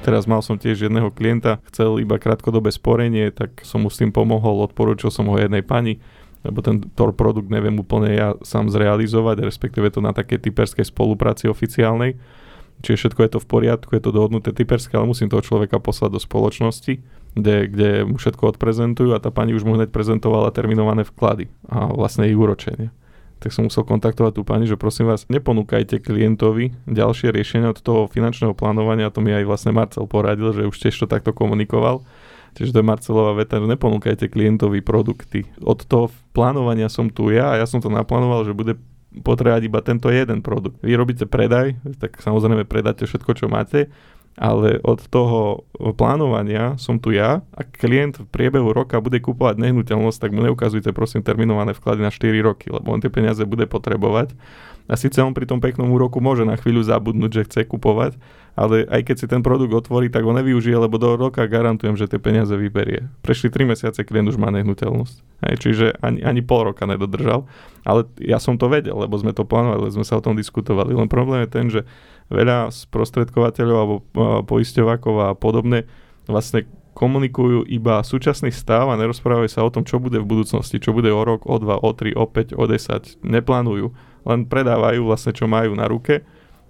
Teraz mal som tiež jedného klienta, chcel iba krátkodobé sporenie, tak som mu s tým pomohol, odporúčil som ho jednej pani, lebo ten tor produkt neviem úplne ja sám zrealizovať, respektíve to na takej typerskej spolupráci oficiálnej. Čiže všetko je to v poriadku, je to dohodnuté typerské, ale musím toho človeka poslať do spoločnosti kde, kde mu všetko odprezentujú a tá pani už mu hneď prezentovala terminované vklady a vlastne ich úročenie. Tak som musel kontaktovať tú pani, že prosím vás, neponúkajte klientovi ďalšie riešenia od toho finančného plánovania, to mi aj vlastne Marcel poradil, že už tiež to takto komunikoval. Čiže to je Marcelová veta, že neponúkajte klientovi produkty. Od toho plánovania som tu ja a ja som to naplánoval, že bude potrebovať iba tento jeden produkt. Vy robíte predaj, tak samozrejme predáte všetko, čo máte, ale od toho plánovania som tu ja a klient v priebehu roka bude kupovať nehnuteľnosť, tak mu neukazujte prosím terminované vklady na 4 roky, lebo on tie peniaze bude potrebovať. A síce on pri tom peknom úroku môže na chvíľu zabudnúť, že chce kupovať, ale aj keď si ten produkt otvorí, tak ho nevyužije, lebo do roka garantujem, že tie peniaze vyberie. Prešli 3 mesiace, klient už má nehnuteľnosť. Hej, čiže ani, ani pol roka nedodržal. Ale ja som to vedel, lebo sme to plánovali, sme sa o tom diskutovali. Len problém je ten, že veľa sprostredkovateľov alebo poisťovákov a podobne vlastne komunikujú iba súčasný stav a nerozprávajú sa o tom, čo bude v budúcnosti, čo bude o rok, o dva, o tri, o 5, o 10. Neplánujú, len predávajú vlastne, čo majú na ruke,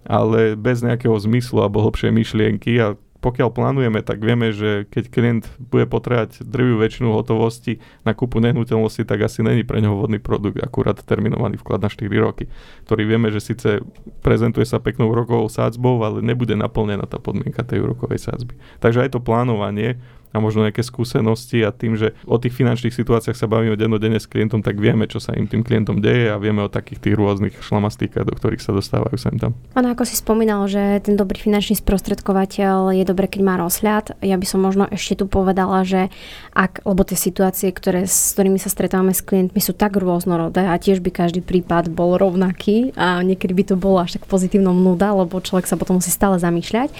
ale bez nejakého zmyslu alebo hlbšej myšlienky a pokiaľ plánujeme, tak vieme, že keď klient bude potrebať drvivú väčšinu hotovosti na kúpu nehnuteľnosti, tak asi není pre neho vhodný produkt, akurát terminovaný vklad na 4 roky, ktorý vieme, že síce prezentuje sa peknou rokovou sádzbou, ale nebude naplnená tá podmienka tej úrokovej sádzby. Takže aj to plánovanie a možno nejaké skúsenosti a tým, že o tých finančných situáciách sa bavíme dennodenne s klientom, tak vieme, čo sa im tým klientom deje a vieme o takých tých rôznych šlamastíkach, do ktorých sa dostávajú sem tam. Áno, ako si spomínal, že ten dobrý finančný sprostredkovateľ je dobre, keď má rozhľad. Ja by som možno ešte tu povedala, že ak, lebo tie situácie, ktoré, s ktorými sa stretávame s klientmi, sú tak rôznorodé a tiež by každý prípad bol rovnaký a niekedy by to bolo až tak pozitívnom nuda, lebo človek sa potom musí stále zamýšľať.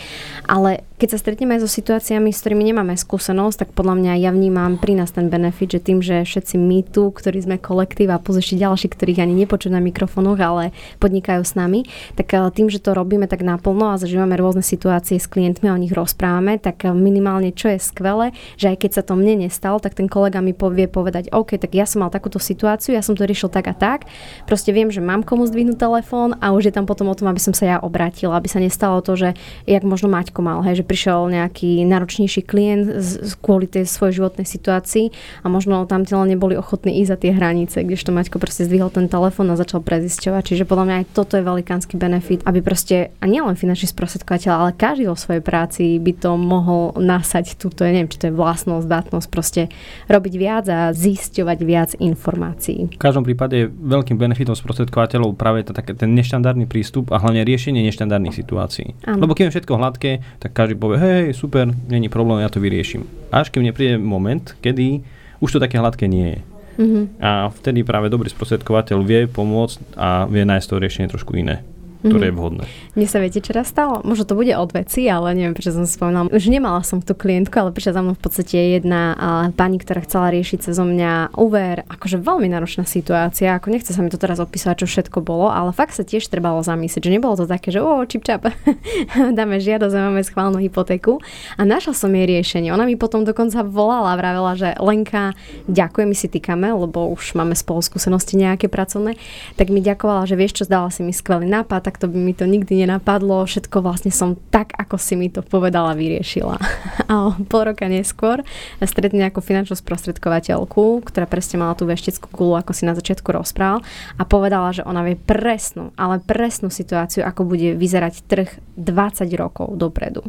Ale keď sa stretneme aj so situáciami, s ktorými nemáme skúsenosť, tak podľa mňa ja vnímam pri nás ten benefit, že tým, že všetci my tu, ktorí sme kolektív a ešte ďalší, ktorých ani nepočuť na mikrofónoch, ale podnikajú s nami, tak eh, tým, že to robíme tak naplno a zažívame rôzne situácie s klientmi a o nich rozprávame, tak eh, minimálne čo je skvelé, že aj keď sa to mne nestalo, tak ten kolega mi povie povedať, OK, tak ja som mal takúto situáciu, ja som to riešil tak a tak, proste viem, že mám komu zdvihnúť telefón a už je tam potom o tom, aby som sa ja obrátila, aby sa nestalo to, že jak možno Maťko mal, hej, že prišiel nejaký náročnejší klient z, kvôli tej svojej životnej situácii a možno tam len neboli ochotní ísť za tie hranice, kdežto Maťko proste zdvihol ten telefón a začal prezisťovať. Čiže podľa mňa aj toto je velikánsky benefit, aby proste, a nielen finančný sprostredkovateľ, ale každý vo svojej práci by to mohol nasať túto, ja neviem, či to je vlastnosť, zdatnosť, proste robiť viac a zisťovať viac informácií. V každom prípade veľkým benefitom sprostredkovateľov práve také, ten neštandardný prístup a hlavne riešenie neštandardných situácií. Ano. Lebo keď je všetko hladké, tak každý povie, hej, super, není problém, ja to vyriešim. Až keď mne príde moment, kedy už to také hladké nie je. Mm-hmm. A vtedy práve dobrý sprostredkovateľ vie pomôcť a vie nájsť to riešenie trošku iné ktoré je mhm. vhodné. Mne sa viete, čo raz stalo? Možno to bude od veci, ale neviem, prečo som spomínala. Už nemala som tú klientku, ale prišla za mnou v podstate jedna pani, ktorá chcela riešiť cez mňa úver. Akože veľmi náročná situácia. Ako nechce sa mi to teraz opísať, čo všetko bolo, ale fakt sa tiež trebalo zamyslieť, že nebolo to také, že o, čip čap, [LAUGHS] dáme žiadosť a máme schválnu hypotéku. A našla som jej riešenie. Ona mi potom dokonca volala a vravela, že Lenka, ďakujem, my si týkame, lebo už máme spolu skúsenosti nejaké pracovné. Tak mi ďakovala, že vieš čo, zdala si mi skvelý nápad, takto by mi to nikdy nenapadlo, všetko vlastne som tak, ako si mi to povedala, vyriešila. [LAUGHS] A o pol roka neskôr stretne nejakú finančnú sprostredkovateľku, ktorá presne mala tú veštickú gulu, ako si na začiatku rozprával a povedala, že ona vie presnú, ale presnú situáciu, ako bude vyzerať trh 20 rokov dopredu.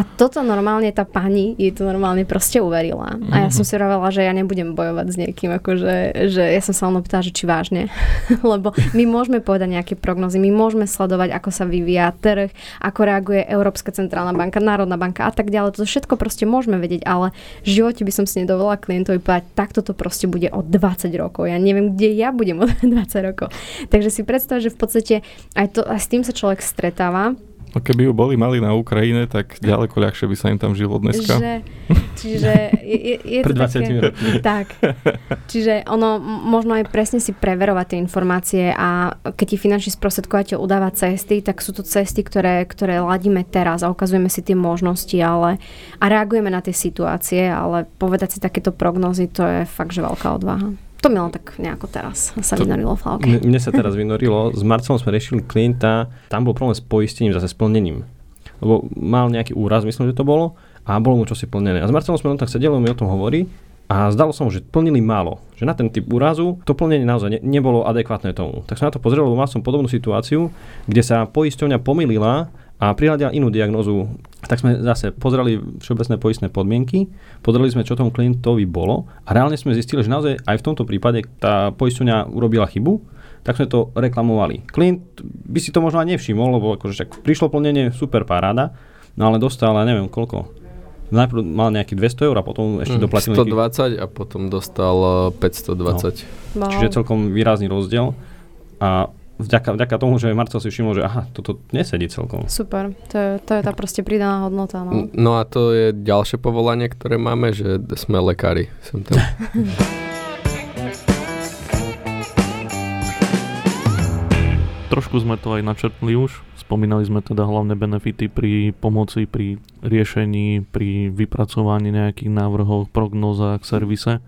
A toto normálne tá pani jej to normálne proste uverila. A ja som si hovorila, že ja nebudem bojovať s niekým, akože, že ja som sa len opýtala, že či vážne. [LAUGHS] Lebo my môžeme povedať nejaké prognozy, my môžeme sledovať, ako sa vyvíja trh, ako reaguje Európska centrálna banka, Národná banka a tak ďalej. To všetko proste môžeme vedieť, ale v živote by som si nedovolila klientovi povedať, takto to proste bude o 20 rokov. Ja neviem, kde ja budem o [LAUGHS] 20 rokov. Takže si predstav, že v podstate aj, to, aj s tým sa človek stretáva No keby ju boli mali na Ukrajine, tak ďaleko ľahšie by sa im tam žilo dneska. Že, čiže je, je, je 20 také. Tak. Čiže ono, možno aj presne si preverovať tie informácie a keď ti finančný sprostredkovateľ udáva cesty, tak sú to cesty, ktoré, ktoré ladíme teraz a ukazujeme si tie možnosti ale, a reagujeme na tie situácie, ale povedať si takéto prognozy, to je fakt, že veľká odvaha. To mi len tak nejako teraz sa to, vynorilo v hlavke. Mne, mne sa teraz vynorilo. S Marcelom sme riešili klienta, tam bol problém s poistením, zase splnením. Lebo mal nejaký úraz, myslím, že to bolo, a bolo mu čosi plnené. A s Marcelom sme len tak sedeli, on mi o tom hovorí a zdalo sa mu, že plnili málo. Že na ten typ úrazu to plnenie naozaj ne, nebolo adekvátne tomu. Tak som na to pozrel, lebo mal som podobnú situáciu, kde sa poisťovňa pomýlila a prihľadila inú diagnozu. Tak sme zase pozreli všeobecné poistné podmienky, pozreli sme, čo tomu klientovi bolo a reálne sme zistili, že naozaj aj v tomto prípade tá poisťovňa urobila chybu, tak sme to reklamovali. Klient by si to možno aj nevšimol, lebo akože však prišlo plnenie, super paráda, no ale dostal, neviem koľko, najprv mal nejaký 200 eur a potom ešte mm, doplatil 120 nejaký... a potom dostal 520. No. Wow. Čiže celkom výrazný rozdiel. A vďaka, vďaka tomu, že Marcel si všimol, že aha, toto nesedí celkom. Super, to je, to je tá proste pridaná hodnota. No. no a to je ďalšie povolanie, ktoré máme, že sme lekári. Som tam. [LAUGHS] Trošku sme to aj načrtli už. Spomínali sme teda hlavné benefity pri pomoci, pri riešení, pri vypracovaní nejakých návrhov, prognózach, servise.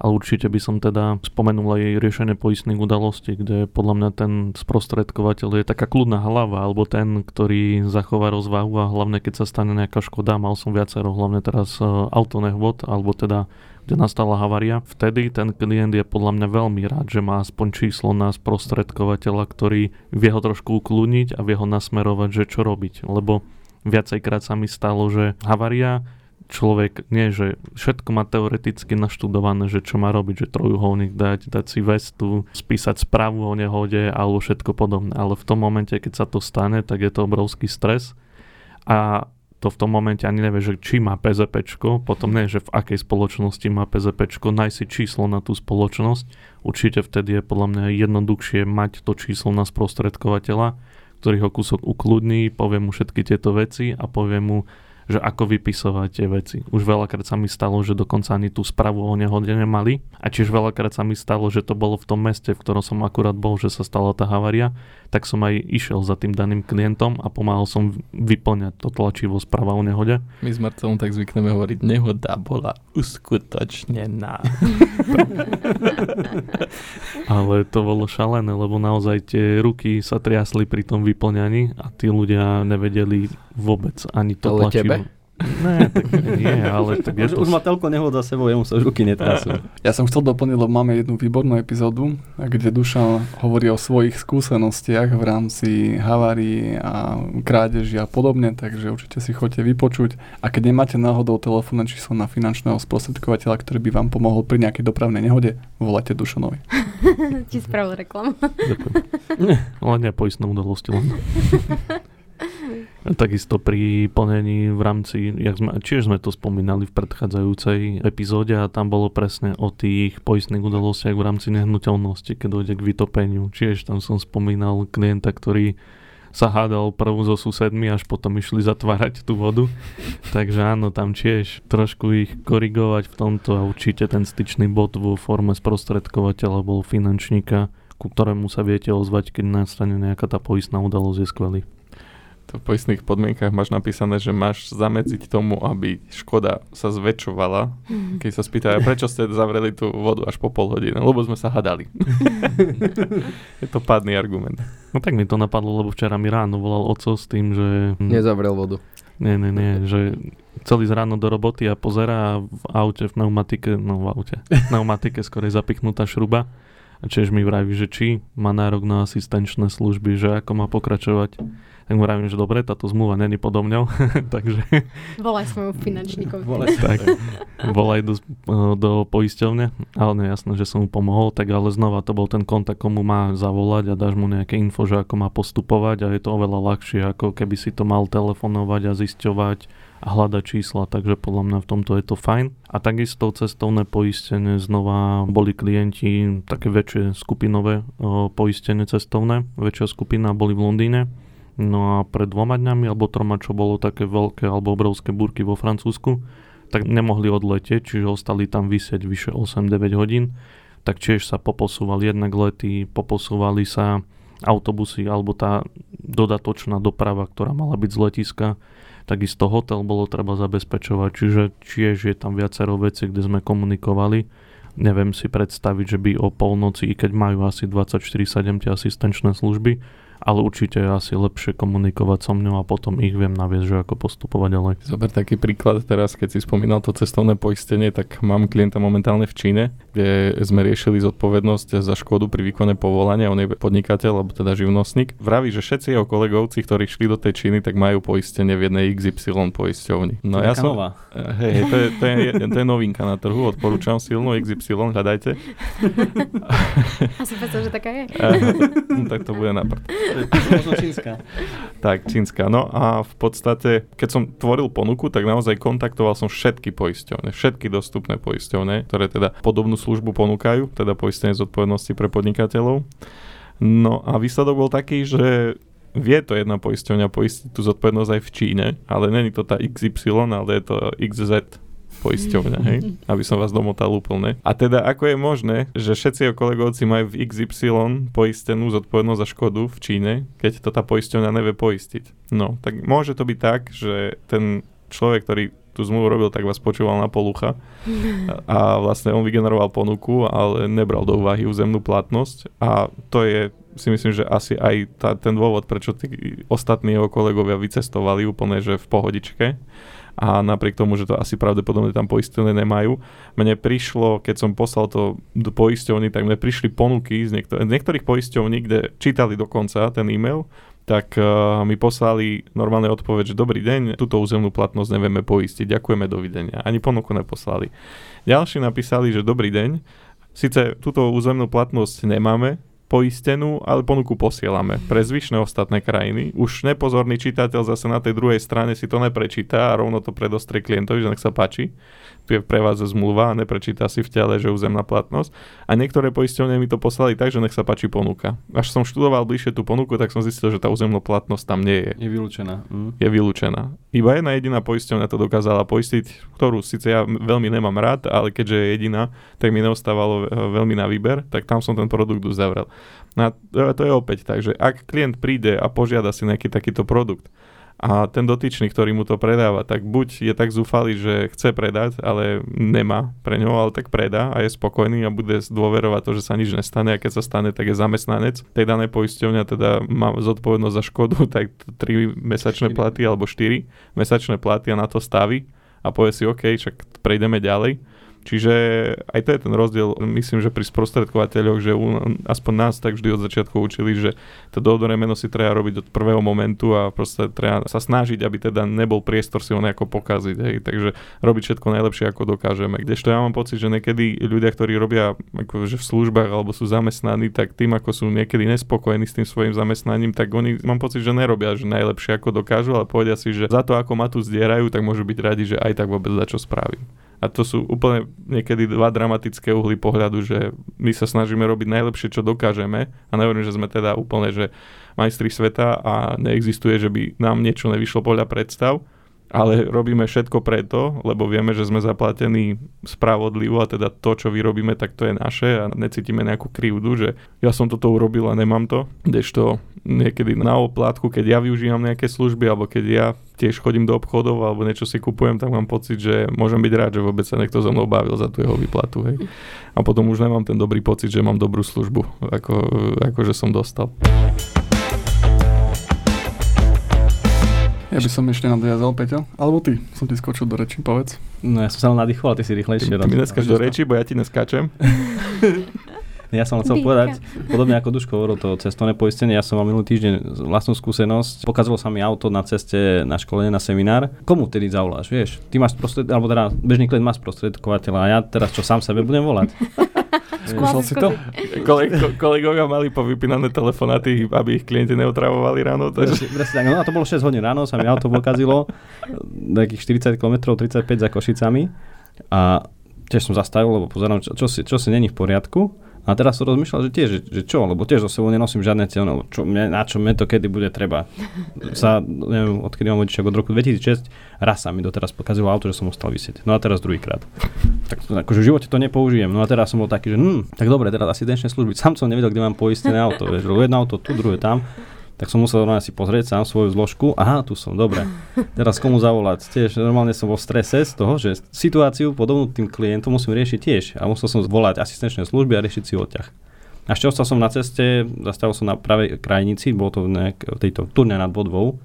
Ale určite by som teda spomenul aj riešenie poistných udalostí, kde podľa mňa ten sprostredkovateľ je taká kľudná hlava, alebo ten, ktorý zachová rozvahu a hlavne keď sa stane nejaká škoda, mal som viacero, hlavne teraz e, autonehvod, alebo teda kde nastala havária. Vtedy ten klient je podľa mňa veľmi rád, že má aspoň číslo na sprostredkovateľa, ktorý vie ho trošku ukludniť a vie ho nasmerovať, že čo robiť. Lebo viacejkrát sa mi stalo, že havária človek nie, že všetko má teoreticky naštudované, že čo má robiť, že trojuholník dať, dať si vestu, spísať správu o nehode alebo všetko podobné. Ale v tom momente, keď sa to stane, tak je to obrovský stres a to v tom momente ani nevie, že či má PZP, potom nie, že v akej spoločnosti má PZP, nájsť číslo na tú spoločnosť. Určite vtedy je podľa mňa jednoduchšie mať to číslo na sprostredkovateľa, ktorý ho kúsok ukludní, povie mu všetky tieto veci a povie mu, že ako vypisovať tie veci. Už veľakrát sa mi stalo, že dokonca ani tú správu o nehode nemali a tiež veľakrát sa mi stalo, že to bolo v tom meste, v ktorom som akurát bol, že sa stala tá havária, tak som aj išiel za tým daným klientom a pomáhal som vyplňať to tlačivo správa o nehode. My s Marcelom tak zvykneme hovoriť, nehoda bola uskutočnená. [LAUGHS] Ale to bolo šalené, lebo naozaj tie ruky sa triasli pri tom vyplňaní a tí ľudia nevedeli vôbec ani to Ale. Tebe? Ne, tak nie, ale tak je to... Už má telko nehod za sebou, jemu sa už ruky netrasú. [LAUGHS] Ja som chcel doplniť, lebo máme jednu výbornú epizódu, kde Dušan hovorí o svojich skúsenostiach v rámci havárií a krádeží a podobne, takže určite si chodte vypočuť. A keď nemáte náhodou telefónne číslo na finančného sprostredkovateľa, ktorý by vám pomohol pri nejakej dopravnej nehode, volajte Dušanovi. [LAUGHS] Ti spravil reklam. Ďakujem. [LAUGHS] Ale nepoistné udalosti len. Takisto pri plnení v rámci, jak sme, čiže sme to spomínali v predchádzajúcej epizóde a tam bolo presne o tých poistných udalostiach v rámci nehnuteľnosti, keď dojde k vytopeniu. Čiže tam som spomínal klienta, ktorý sa hádal prvú so susedmi, až potom išli zatvárať tú vodu. [LAUGHS] Takže áno, tam tiež trošku ich korigovať v tomto a určite ten styčný bod vo forme sprostredkovateľa bol finančníka, ku ktorému sa viete ozvať, keď nastane nejaká tá poistná udalosť, je skvelý to v poistných podmienkach máš napísané, že máš zamedziť tomu, aby škoda sa zväčšovala. Mhm. Keď sa spýtajú, prečo ste zavreli tú vodu až po pol hodiny, lebo sme sa hadali. [LAUGHS] je to pádny argument. No tak mi to napadlo, lebo včera mi ráno volal oco s tým, že... Nezavrel vodu. Nie, nie, nie, že celý z ráno do roboty a pozera v aute, v pneumatike, no v aute, v pneumatike skôr je zapichnutá šruba. A čiže mi vraví, že či má nárok na asistenčné služby, že ako má pokračovať tak mu vravím, že dobre, táto zmluva není podo mňou, [LAUGHS] takže... Volaj svojmu finančníkovi. Volaj, [LAUGHS] tak, volaj do, do poisťovne, ale nie jasné, že som mu pomohol, tak ale znova to bol ten kontakt, komu má zavolať a dáš mu nejaké info, že ako má postupovať a je to oveľa ľahšie, ako keby si to mal telefonovať a zisťovať a hľadať čísla, takže podľa mňa v tomto je to fajn. A takisto cestovné poistenie znova boli klienti také väčšie skupinové o, poistenie cestovné, väčšia skupina boli v Londýne No a pred dvoma dňami alebo troma, čo bolo také veľké alebo obrovské búrky vo Francúzsku, tak nemohli odletieť, čiže ostali tam vysieť vyše 8-9 hodín. Tak tiež sa poposúvali jednak lety, poposúvali sa autobusy alebo tá dodatočná doprava, ktorá mala byť z letiska. Takisto hotel bolo treba zabezpečovať, čiže tiež je tam viacero veci, kde sme komunikovali. Neviem si predstaviť, že by o polnoci, i keď majú asi 24-7 tie asistenčné služby, ale určite je asi lepšie komunikovať so mnou a potom ich viem naviesť, že ako postupovať ďalej. Zober taký príklad teraz, keď si spomínal to cestovné poistenie, tak mám klienta momentálne v Číne, kde sme riešili zodpovednosť za škodu pri výkone povolania, on je podnikateľ, alebo teda živnostník. Vraví, že všetci jeho kolegovci, ktorí šli do tej Číny, tak majú poistenie v jednej XY poisťovni. No ja som... Nová. Hej, to je, to, je, to je novinka na trhu, odporúčam silno XY, hľadajte. [LAUGHS] A som že taká je. no, [LAUGHS] tak to bude na prd. Čínska. tak, čínska. No a v podstate, keď som tvoril ponuku, tak naozaj kontaktoval som všetky poisťovne, všetky dostupné poisťovne, ktoré teda podobnú službu ponúkajú, teda poistenie zodpovednosti pre podnikateľov. No a výsledok bol taký, že vie to jedna poisťovňa poistiť tú zodpovednosť aj v Číne, ale není to tá XY, ale je to XZ poisťovňa, hej? Aby som vás domotal úplne. A teda ako je možné, že všetci jeho kolegovci majú v XY poistenú zodpovednosť za škodu v Číne, keď to tá poisťovňa nevie poistiť. No, tak môže to byť tak, že ten človek, ktorý tú zmluvu robil, tak vás počúval na polucha a vlastne on vygeneroval ponuku, ale nebral do úvahy územnú platnosť a to je si myslím, že asi aj tá, ten dôvod, prečo tí ostatní jeho kolegovia vycestovali úplne, že v pohodičke a napriek tomu, že to asi pravdepodobne tam poistené nemajú. Mne prišlo, keď som poslal to do poisťovny, tak mne prišli ponuky z, niektor- z niektorých poisťovní, kde čítali dokonca ten e-mail, tak uh, mi poslali normálne odpoveď, že dobrý deň, túto územnú platnosť nevieme poistiť, ďakujeme, dovidenia. Ani ponuku neposlali. Ďalší napísali, že dobrý deň, síce túto územnú platnosť nemáme, poistenú, ale ponuku posielame pre zvyšné ostatné krajiny. Už nepozorný čitateľ zase na tej druhej strane si to neprečíta a rovno to predostrie klientovi, že nech sa páči tu je pre vás zmluva a neprečíta si v tele, že územná platnosť. A niektoré poisťovne mi to poslali tak, že nech sa páči ponuka. Až som študoval bližšie tú ponuku, tak som zistil, že tá územná platnosť tam nie je. Je vylúčená. Mm. Je vylúčená. Iba jedna jediná poisťovňa to dokázala poistiť, ktorú síce ja veľmi nemám rád, ale keďže je jediná, tak mi neostávalo veľmi na výber, tak tam som ten produkt uzavrel. No a to je opäť tak, že ak klient príde a požiada si nejaký takýto produkt, a ten dotyčný, ktorý mu to predáva, tak buď je tak zúfalý, že chce predať, ale nemá pre ňo, ale tak predá a je spokojný a bude dôverovať to, že sa nič nestane a keď sa stane, tak je zamestnanec tej danej poisťovňa, teda má zodpovednosť za škodu, [LAUGHS] tak 3 mesačné 4. platy alebo 4 mesačné platy a na to staví a povie si, OK, však prejdeme ďalej Čiže aj to je ten rozdiel, myslím, že pri sprostredkovateľoch, že u, aspoň nás tak vždy od začiatku učili, že to dohodné meno si treba robiť od prvého momentu a proste treba sa snažiť, aby teda nebol priestor si ho nejako pokaziť. Hej. Takže robiť všetko najlepšie, ako dokážeme. Kdežto ja mám pocit, že niekedy ľudia, ktorí robia akože v službách alebo sú zamestnaní, tak tým, ako sú niekedy nespokojní s tým svojim zamestnaním, tak oni mám pocit, že nerobia že najlepšie, ako dokážu, ale povedia si, že za to, ako ma tu zdierajú, tak môžu byť radi, že aj tak vôbec za čo spravím. A to sú úplne niekedy dva dramatické uhly pohľadu, že my sa snažíme robiť najlepšie, čo dokážeme. A nehovorím, že sme teda úplne, že majstri sveta a neexistuje, že by nám niečo nevyšlo podľa predstav, ale robíme všetko preto, lebo vieme, že sme zaplatení spravodlivo a teda to, čo vyrobíme, tak to je naše a necítime nejakú krivdu, že ja som toto urobil a nemám to. Kdežto niekedy na oplátku, keď ja využívam nejaké služby alebo keď ja tiež chodím do obchodov alebo niečo si kupujem, tak mám pocit, že môžem byť rád, že vôbec sa niekto so mnou bavil za tú jeho výplatu. Hej. A potom už nemám ten dobrý pocit, že mám dobrú službu, ako, ako že som dostal. Ja by som ešte nadviazal, Peťo. Alebo ty, som ti skočil do reči, povedz. No ja som sa len nadýchoval, ty si rýchlejšie. Ty, ty mi neskáč do reči, bo ja ti neskáčem. [LAUGHS] Ja som chcel povedať, podobne ako Duško hovoril to cestovné poistenie, ja som mal minulý týždeň vlastnú skúsenosť. Pokazalo sa mi auto na ceste na školenie na seminár. Komu tedy zavoláš, vieš? Ty máš prostred, alebo teda bežný klient má sprostredkovateľa a ja teraz čo sám sebe budem volať. [LAUGHS] Skúšal si to? Kole, ko, kolegovia mali povypínané telefonáty, aby ich klienti neotravovali ráno. Takže... Presne, no a to bolo 6 hodín ráno, sa mi auto pokazilo, nejakých 40 km, 35 za Košicami a tiež som zastavil, lebo pozerám, čo, čo, si, čo si není v poriadku a teraz som rozmýšľal, že tiež, že, že čo, lebo tiež so sebou nenosím žiadne cieľ, čo, mne, na čo mne to kedy bude treba. Sa, neviem, odkedy mám vodičak od roku 2006, raz sa mi doteraz pokazilo auto, že som musel vysieť. No a teraz druhýkrát. Tak akože v živote to nepoužijem. No a teraz som bol taký, že hm, tak dobre, teraz asistenčné služby. Sám som nevedel, kde mám poistené auto. Vieš, jedno auto tu, druhé tam tak som musel normálne si pozrieť sám svoju zložku. Aha, tu som, dobre. Teraz komu zavolať? Tiež normálne som vo strese z toho, že situáciu podobnú tým klientom musím riešiť tiež. A musel som zvolať asistenčné služby a riešiť si odťah. Ostal som na ceste, zastavil som na pravej krajnici, bolo to nejak, tejto turné nad Bodvou.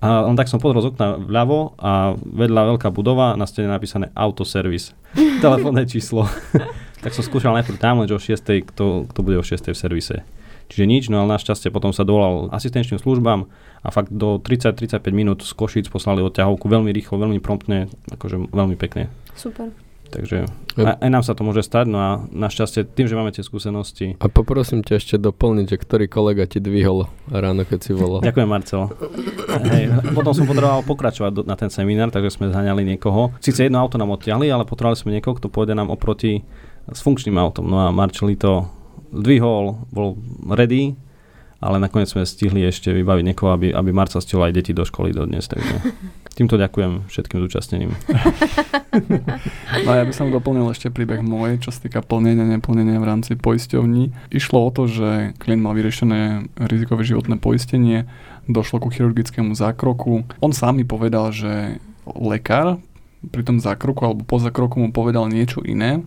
A len tak som pozrel z okna vľavo a vedľa veľká budova, na stene napísané autoservis. [LAUGHS] Telefónne číslo. [LAUGHS] tak som skúšal najprv tam, lenže o 6, kto, kto bude o 6 v servise. Čiže nič, no ale našťastie potom sa dovolal asistenčným službám a fakt do 30-35 minút z Košic poslali odťahovku veľmi rýchlo, veľmi promptne, akože veľmi pekne. Super. Takže aj, aj nám sa to môže stať, no a našťastie tým, že máme tie skúsenosti. A poprosím ťa ešte doplniť, že ktorý kolega ti dvihol ráno, keď si volal. Ďakujem, Marcelo. Hej, potom som potreboval pokračovať do, na ten seminár, takže sme zhaňali niekoho. Sice jedno auto nám odtiahli, ale potrebovali sme niekoho, kto pôjde nám oproti s funkčným autom. No a Marceli to zdvihol, bol ready, ale nakoniec sme stihli ešte vybaviť niekoho, aby, aby Marca stihol aj deti do školy dodnes. Takže týmto ďakujem všetkým zúčastneným. [LAUGHS] no ja by som doplnil ešte príbeh môj, čo sa týka plnenia, neplnenia v rámci poisťovní. Išlo o to, že klient mal vyriešené rizikové životné poistenie, došlo ku chirurgickému zákroku. On sám mi povedal, že lekár pri tom zákroku alebo po zákroku mu povedal niečo iné,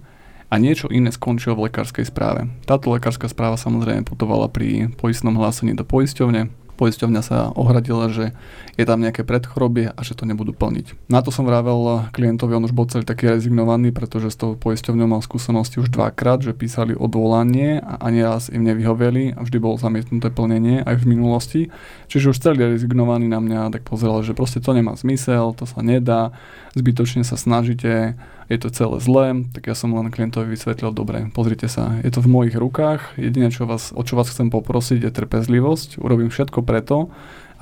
a niečo iné skončilo v lekárskej správe. Táto lekárska správa samozrejme putovala pri poistnom hlásení do poisťovne. Poisťovňa sa ohradila, že je tam nejaké predchorobie a že to nebudú plniť. Na to som vravel klientovi, on už bol celý taký rezignovaný, pretože s tou poisťovňou mal skúsenosti už dvakrát, že písali odvolanie a ani raz im nevyhoveli a vždy bolo zamietnuté plnenie aj v minulosti. Čiže už celý rezignovaný na mňa tak pozeral, že proste to nemá zmysel, to sa nedá, zbytočne sa snažíte, je to celé zlé, tak ja som len klientovi vysvetlil, dobre, pozrite sa, je to v mojich rukách, jedine čo vás, o čo vás chcem poprosiť je trpezlivosť, urobím všetko preto,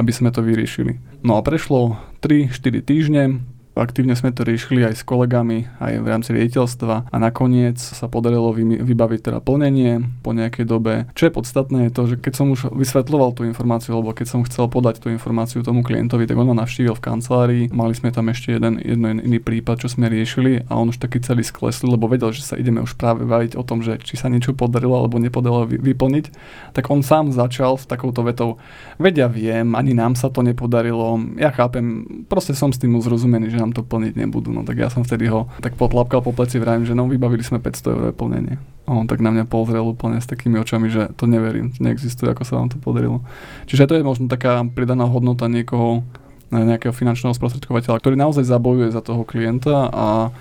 aby sme to vyriešili. No a prešlo 3-4 týždne, Aktívne sme to riešili aj s kolegami, aj v rámci riediteľstva a nakoniec sa podarilo vybaviť teda plnenie po nejakej dobe. Čo je podstatné je to, že keď som už vysvetloval tú informáciu, alebo keď som chcel podať tú informáciu tomu klientovi, tak on ma navštívil v kancelárii. Mali sme tam ešte jeden, jedno iný prípad, čo sme riešili a on už taký celý skleslil, lebo vedel, že sa ideme už práve baviť o tom, že či sa niečo podarilo alebo nepodarilo vyplniť. Tak on sám začal s takouto vetou, vedia viem, ani nám sa to nepodarilo, ja chápem, proste som s tým uzrozumený, že nám nám to plniť nebudú. No tak ja som vtedy ho tak potlapkal po pleci, vrajím, že no vybavili sme 500 eur plnenie. A on tak na mňa pozrel úplne s takými očami, že to neverím, neexistuje, ako sa vám to podarilo. Čiže to je možno taká pridaná hodnota niekoho, nejakého finančného sprostredkovateľa, ktorý naozaj zabojuje za toho klienta a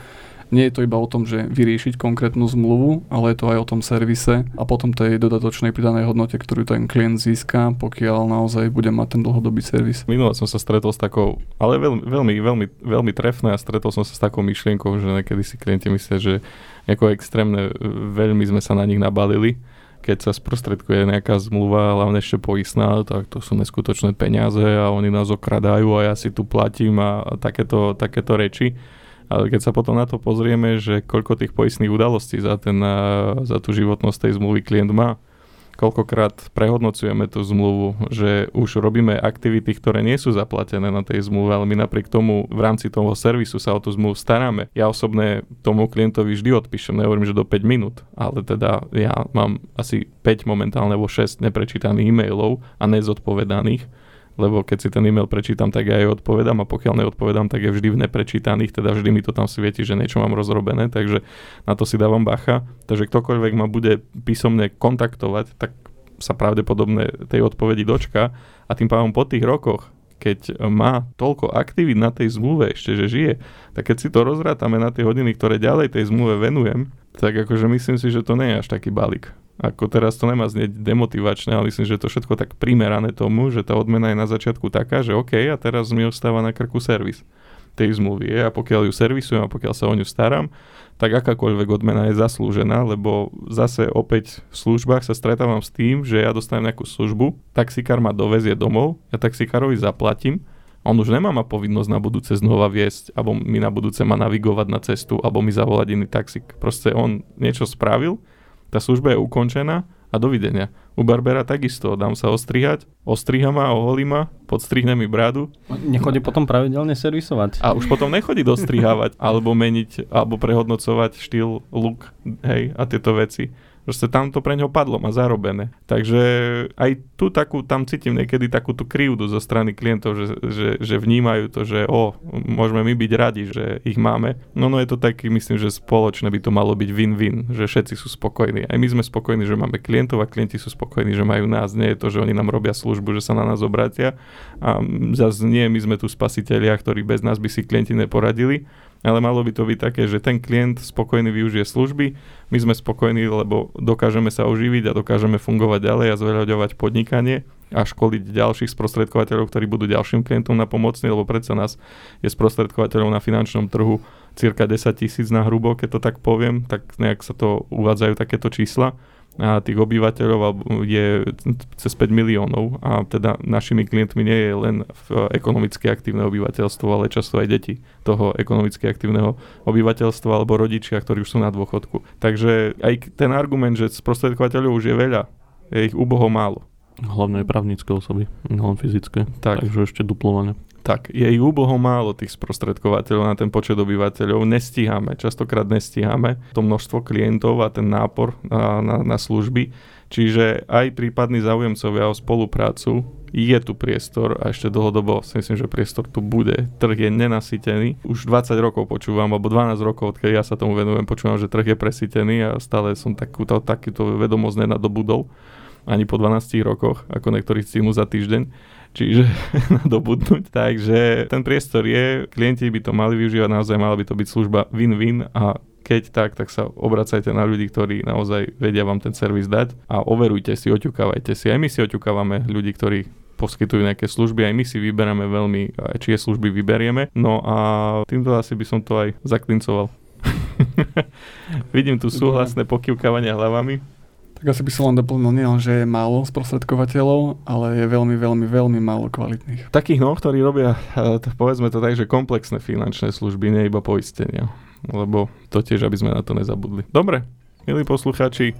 nie je to iba o tom, že vyriešiť konkrétnu zmluvu, ale je to aj o tom servise a potom tej dodatočnej pridanej hodnote, ktorú ten klient získa, pokiaľ naozaj bude mať ten dlhodobý servis. Minule som sa stretol s takou, ale veľmi, veľmi, veľmi, veľmi trefné a stretol som sa s takou myšlienkou, že niekedy si klienti myslia, že ako extrémne veľmi sme sa na nich nabalili keď sa sprostredkuje nejaká zmluva, hlavne ešte poistná, tak to sú neskutočné peniaze a oni nás okradajú a ja si tu platím a, a takéto, takéto reči. Ale keď sa potom na to pozrieme, že koľko tých poistných udalostí za, ten, za tú životnosť tej zmluvy klient má, koľkokrát prehodnocujeme tú zmluvu, že už robíme aktivity, ktoré nie sú zaplatené na tej zmluve, ale my napriek tomu v rámci toho servisu sa o tú zmluvu staráme. Ja osobne tomu klientovi vždy odpíšem, nehovorím, že do 5 minút, ale teda ja mám asi 5 momentálne alebo 6 neprečítaných e-mailov a nezodpovedaných lebo keď si ten e-mail prečítam, tak ja aj odpovedám a pokiaľ neodpovedám, tak je vždy v neprečítaných, teda vždy mi to tam svieti, že niečo mám rozrobené, takže na to si dávam bacha. Takže ktokoľvek ma bude písomne kontaktovať, tak sa pravdepodobne tej odpovedi dočka a tým pádom po tých rokoch, keď má toľko aktivít na tej zmluve ešte, že žije, tak keď si to rozrátame na tie hodiny, ktoré ďalej tej zmluve venujem, tak akože myslím si, že to nie je až taký balík. Ako teraz to nemá znieť demotivačné, ale myslím, že to všetko tak primerané tomu, že tá odmena je na začiatku taká, že OK, a teraz mi ostáva na krku servis tej zmluvy je a pokiaľ ju servisujem a pokiaľ sa o ňu starám, tak akákoľvek odmena je zaslúžená, lebo zase opäť v službách sa stretávam s tým, že ja dostanem nejakú službu, taxikár ma dovezie domov, ja taxikárovi zaplatím, on už nemá ma povinnosť na budúce znova viesť, alebo mi na budúce má navigovať na cestu, alebo mi zavolať iný taxik. Proste on niečo spravil, tá služba je ukončená a dovidenia. U Barbera takisto, dám sa ostrihať, ostriha ma, oholí ma, podstrihne mi bradu. Nechodí potom pravidelne servisovať. A už potom nechodí dostrihávať, alebo meniť, alebo prehodnocovať štýl, look, hej, a tieto veci. Proste tam to pre neho padlo, má zarobené. Takže aj tu takú, tam cítim niekedy takú tú krivdu zo strany klientov, že, že, že vnímajú to, že o, môžeme my byť radi, že ich máme. No no je to taký, myslím, že spoločné by to malo byť win-win, že všetci sú spokojní. Aj my sme spokojní, že máme klientov a klienti sú spokojní, že majú nás. Nie je to, že oni nám robia službu, že sa na nás obratia. A zase nie, my sme tu spasitelia, ktorí bez nás by si klienti neporadili ale malo by to byť také, že ten klient spokojný využije služby, my sme spokojní, lebo dokážeme sa oživiť a dokážeme fungovať ďalej a zveľaďovať podnikanie a školiť ďalších sprostredkovateľov, ktorí budú ďalším klientom na pomocní, lebo predsa nás je sprostredkovateľov na finančnom trhu cirka 10 tisíc na hrubo, keď to tak poviem, tak nejak sa to uvádzajú takéto čísla a tých obyvateľov je cez 5 miliónov a teda našimi klientmi nie je len ekonomicky aktívne obyvateľstvo, ale často aj deti toho ekonomicky aktívneho obyvateľstva alebo rodičia, ktorí už sú na dôchodku. Takže aj ten argument, že sprostredkovateľov už je veľa, je ich úboho málo. Hlavne právnické osoby, len fyzické. Tak. Takže ešte duplované tak je ich úboho málo tých sprostredkovateľov na ten počet obyvateľov. Nestíhame, častokrát nestíhame to množstvo klientov a ten nápor na, na, na služby. Čiže aj prípadní záujemcovia o spoluprácu je tu priestor a ešte dlhodobo si myslím, že priestor tu bude. Trh je nenasytený. Už 20 rokov počúvam, alebo 12 rokov, odkedy ja sa tomu venujem, počúvam, že trh je presítený a stále som takúto, takúto vedomosť nenadobudol ani po 12 rokoch, ako niektorí stihnú za týždeň čiže [LAUGHS] nadobudnúť. Takže ten priestor je, klienti by to mali využívať, naozaj mala by to byť služba win-win a keď tak, tak sa obracajte na ľudí, ktorí naozaj vedia vám ten servis dať a overujte si, oťukávajte si. Aj my si oťukávame ľudí, ktorí poskytujú nejaké služby, aj my si vyberáme veľmi, čie služby vyberieme. No a týmto asi by som to aj zaklincoval. [LAUGHS] Vidím tu súhlasné pokývkávania hlavami. Tak asi by som len doplnil nielen, že je málo sprostredkovateľov, ale je veľmi, veľmi, veľmi málo kvalitných. Takých, no, ktorí robia, eh, povedzme to tak, že komplexné finančné služby, nie iba poistenia. Lebo to tiež, aby sme na to nezabudli. Dobre, milí poslucháči,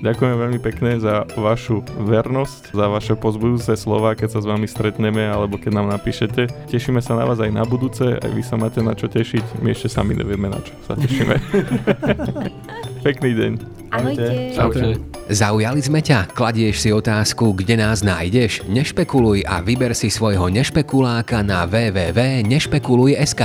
Ďakujem veľmi pekne za vašu vernosť, za vaše pozbudujúce slova, keď sa s vami stretneme alebo keď nám napíšete. Tešíme sa na vás aj na budúce, aj vy sa máte na čo tešiť. My ešte sami nevieme na čo sa tešíme. [LAUGHS] Pekný deň. Ahojte. Ahojte. Zaujali sme ťa? Kladieš si otázku, kde nás nájdeš? Nešpekuluj a vyber si svojho nešpekuláka na www.nešpekuluj.sk.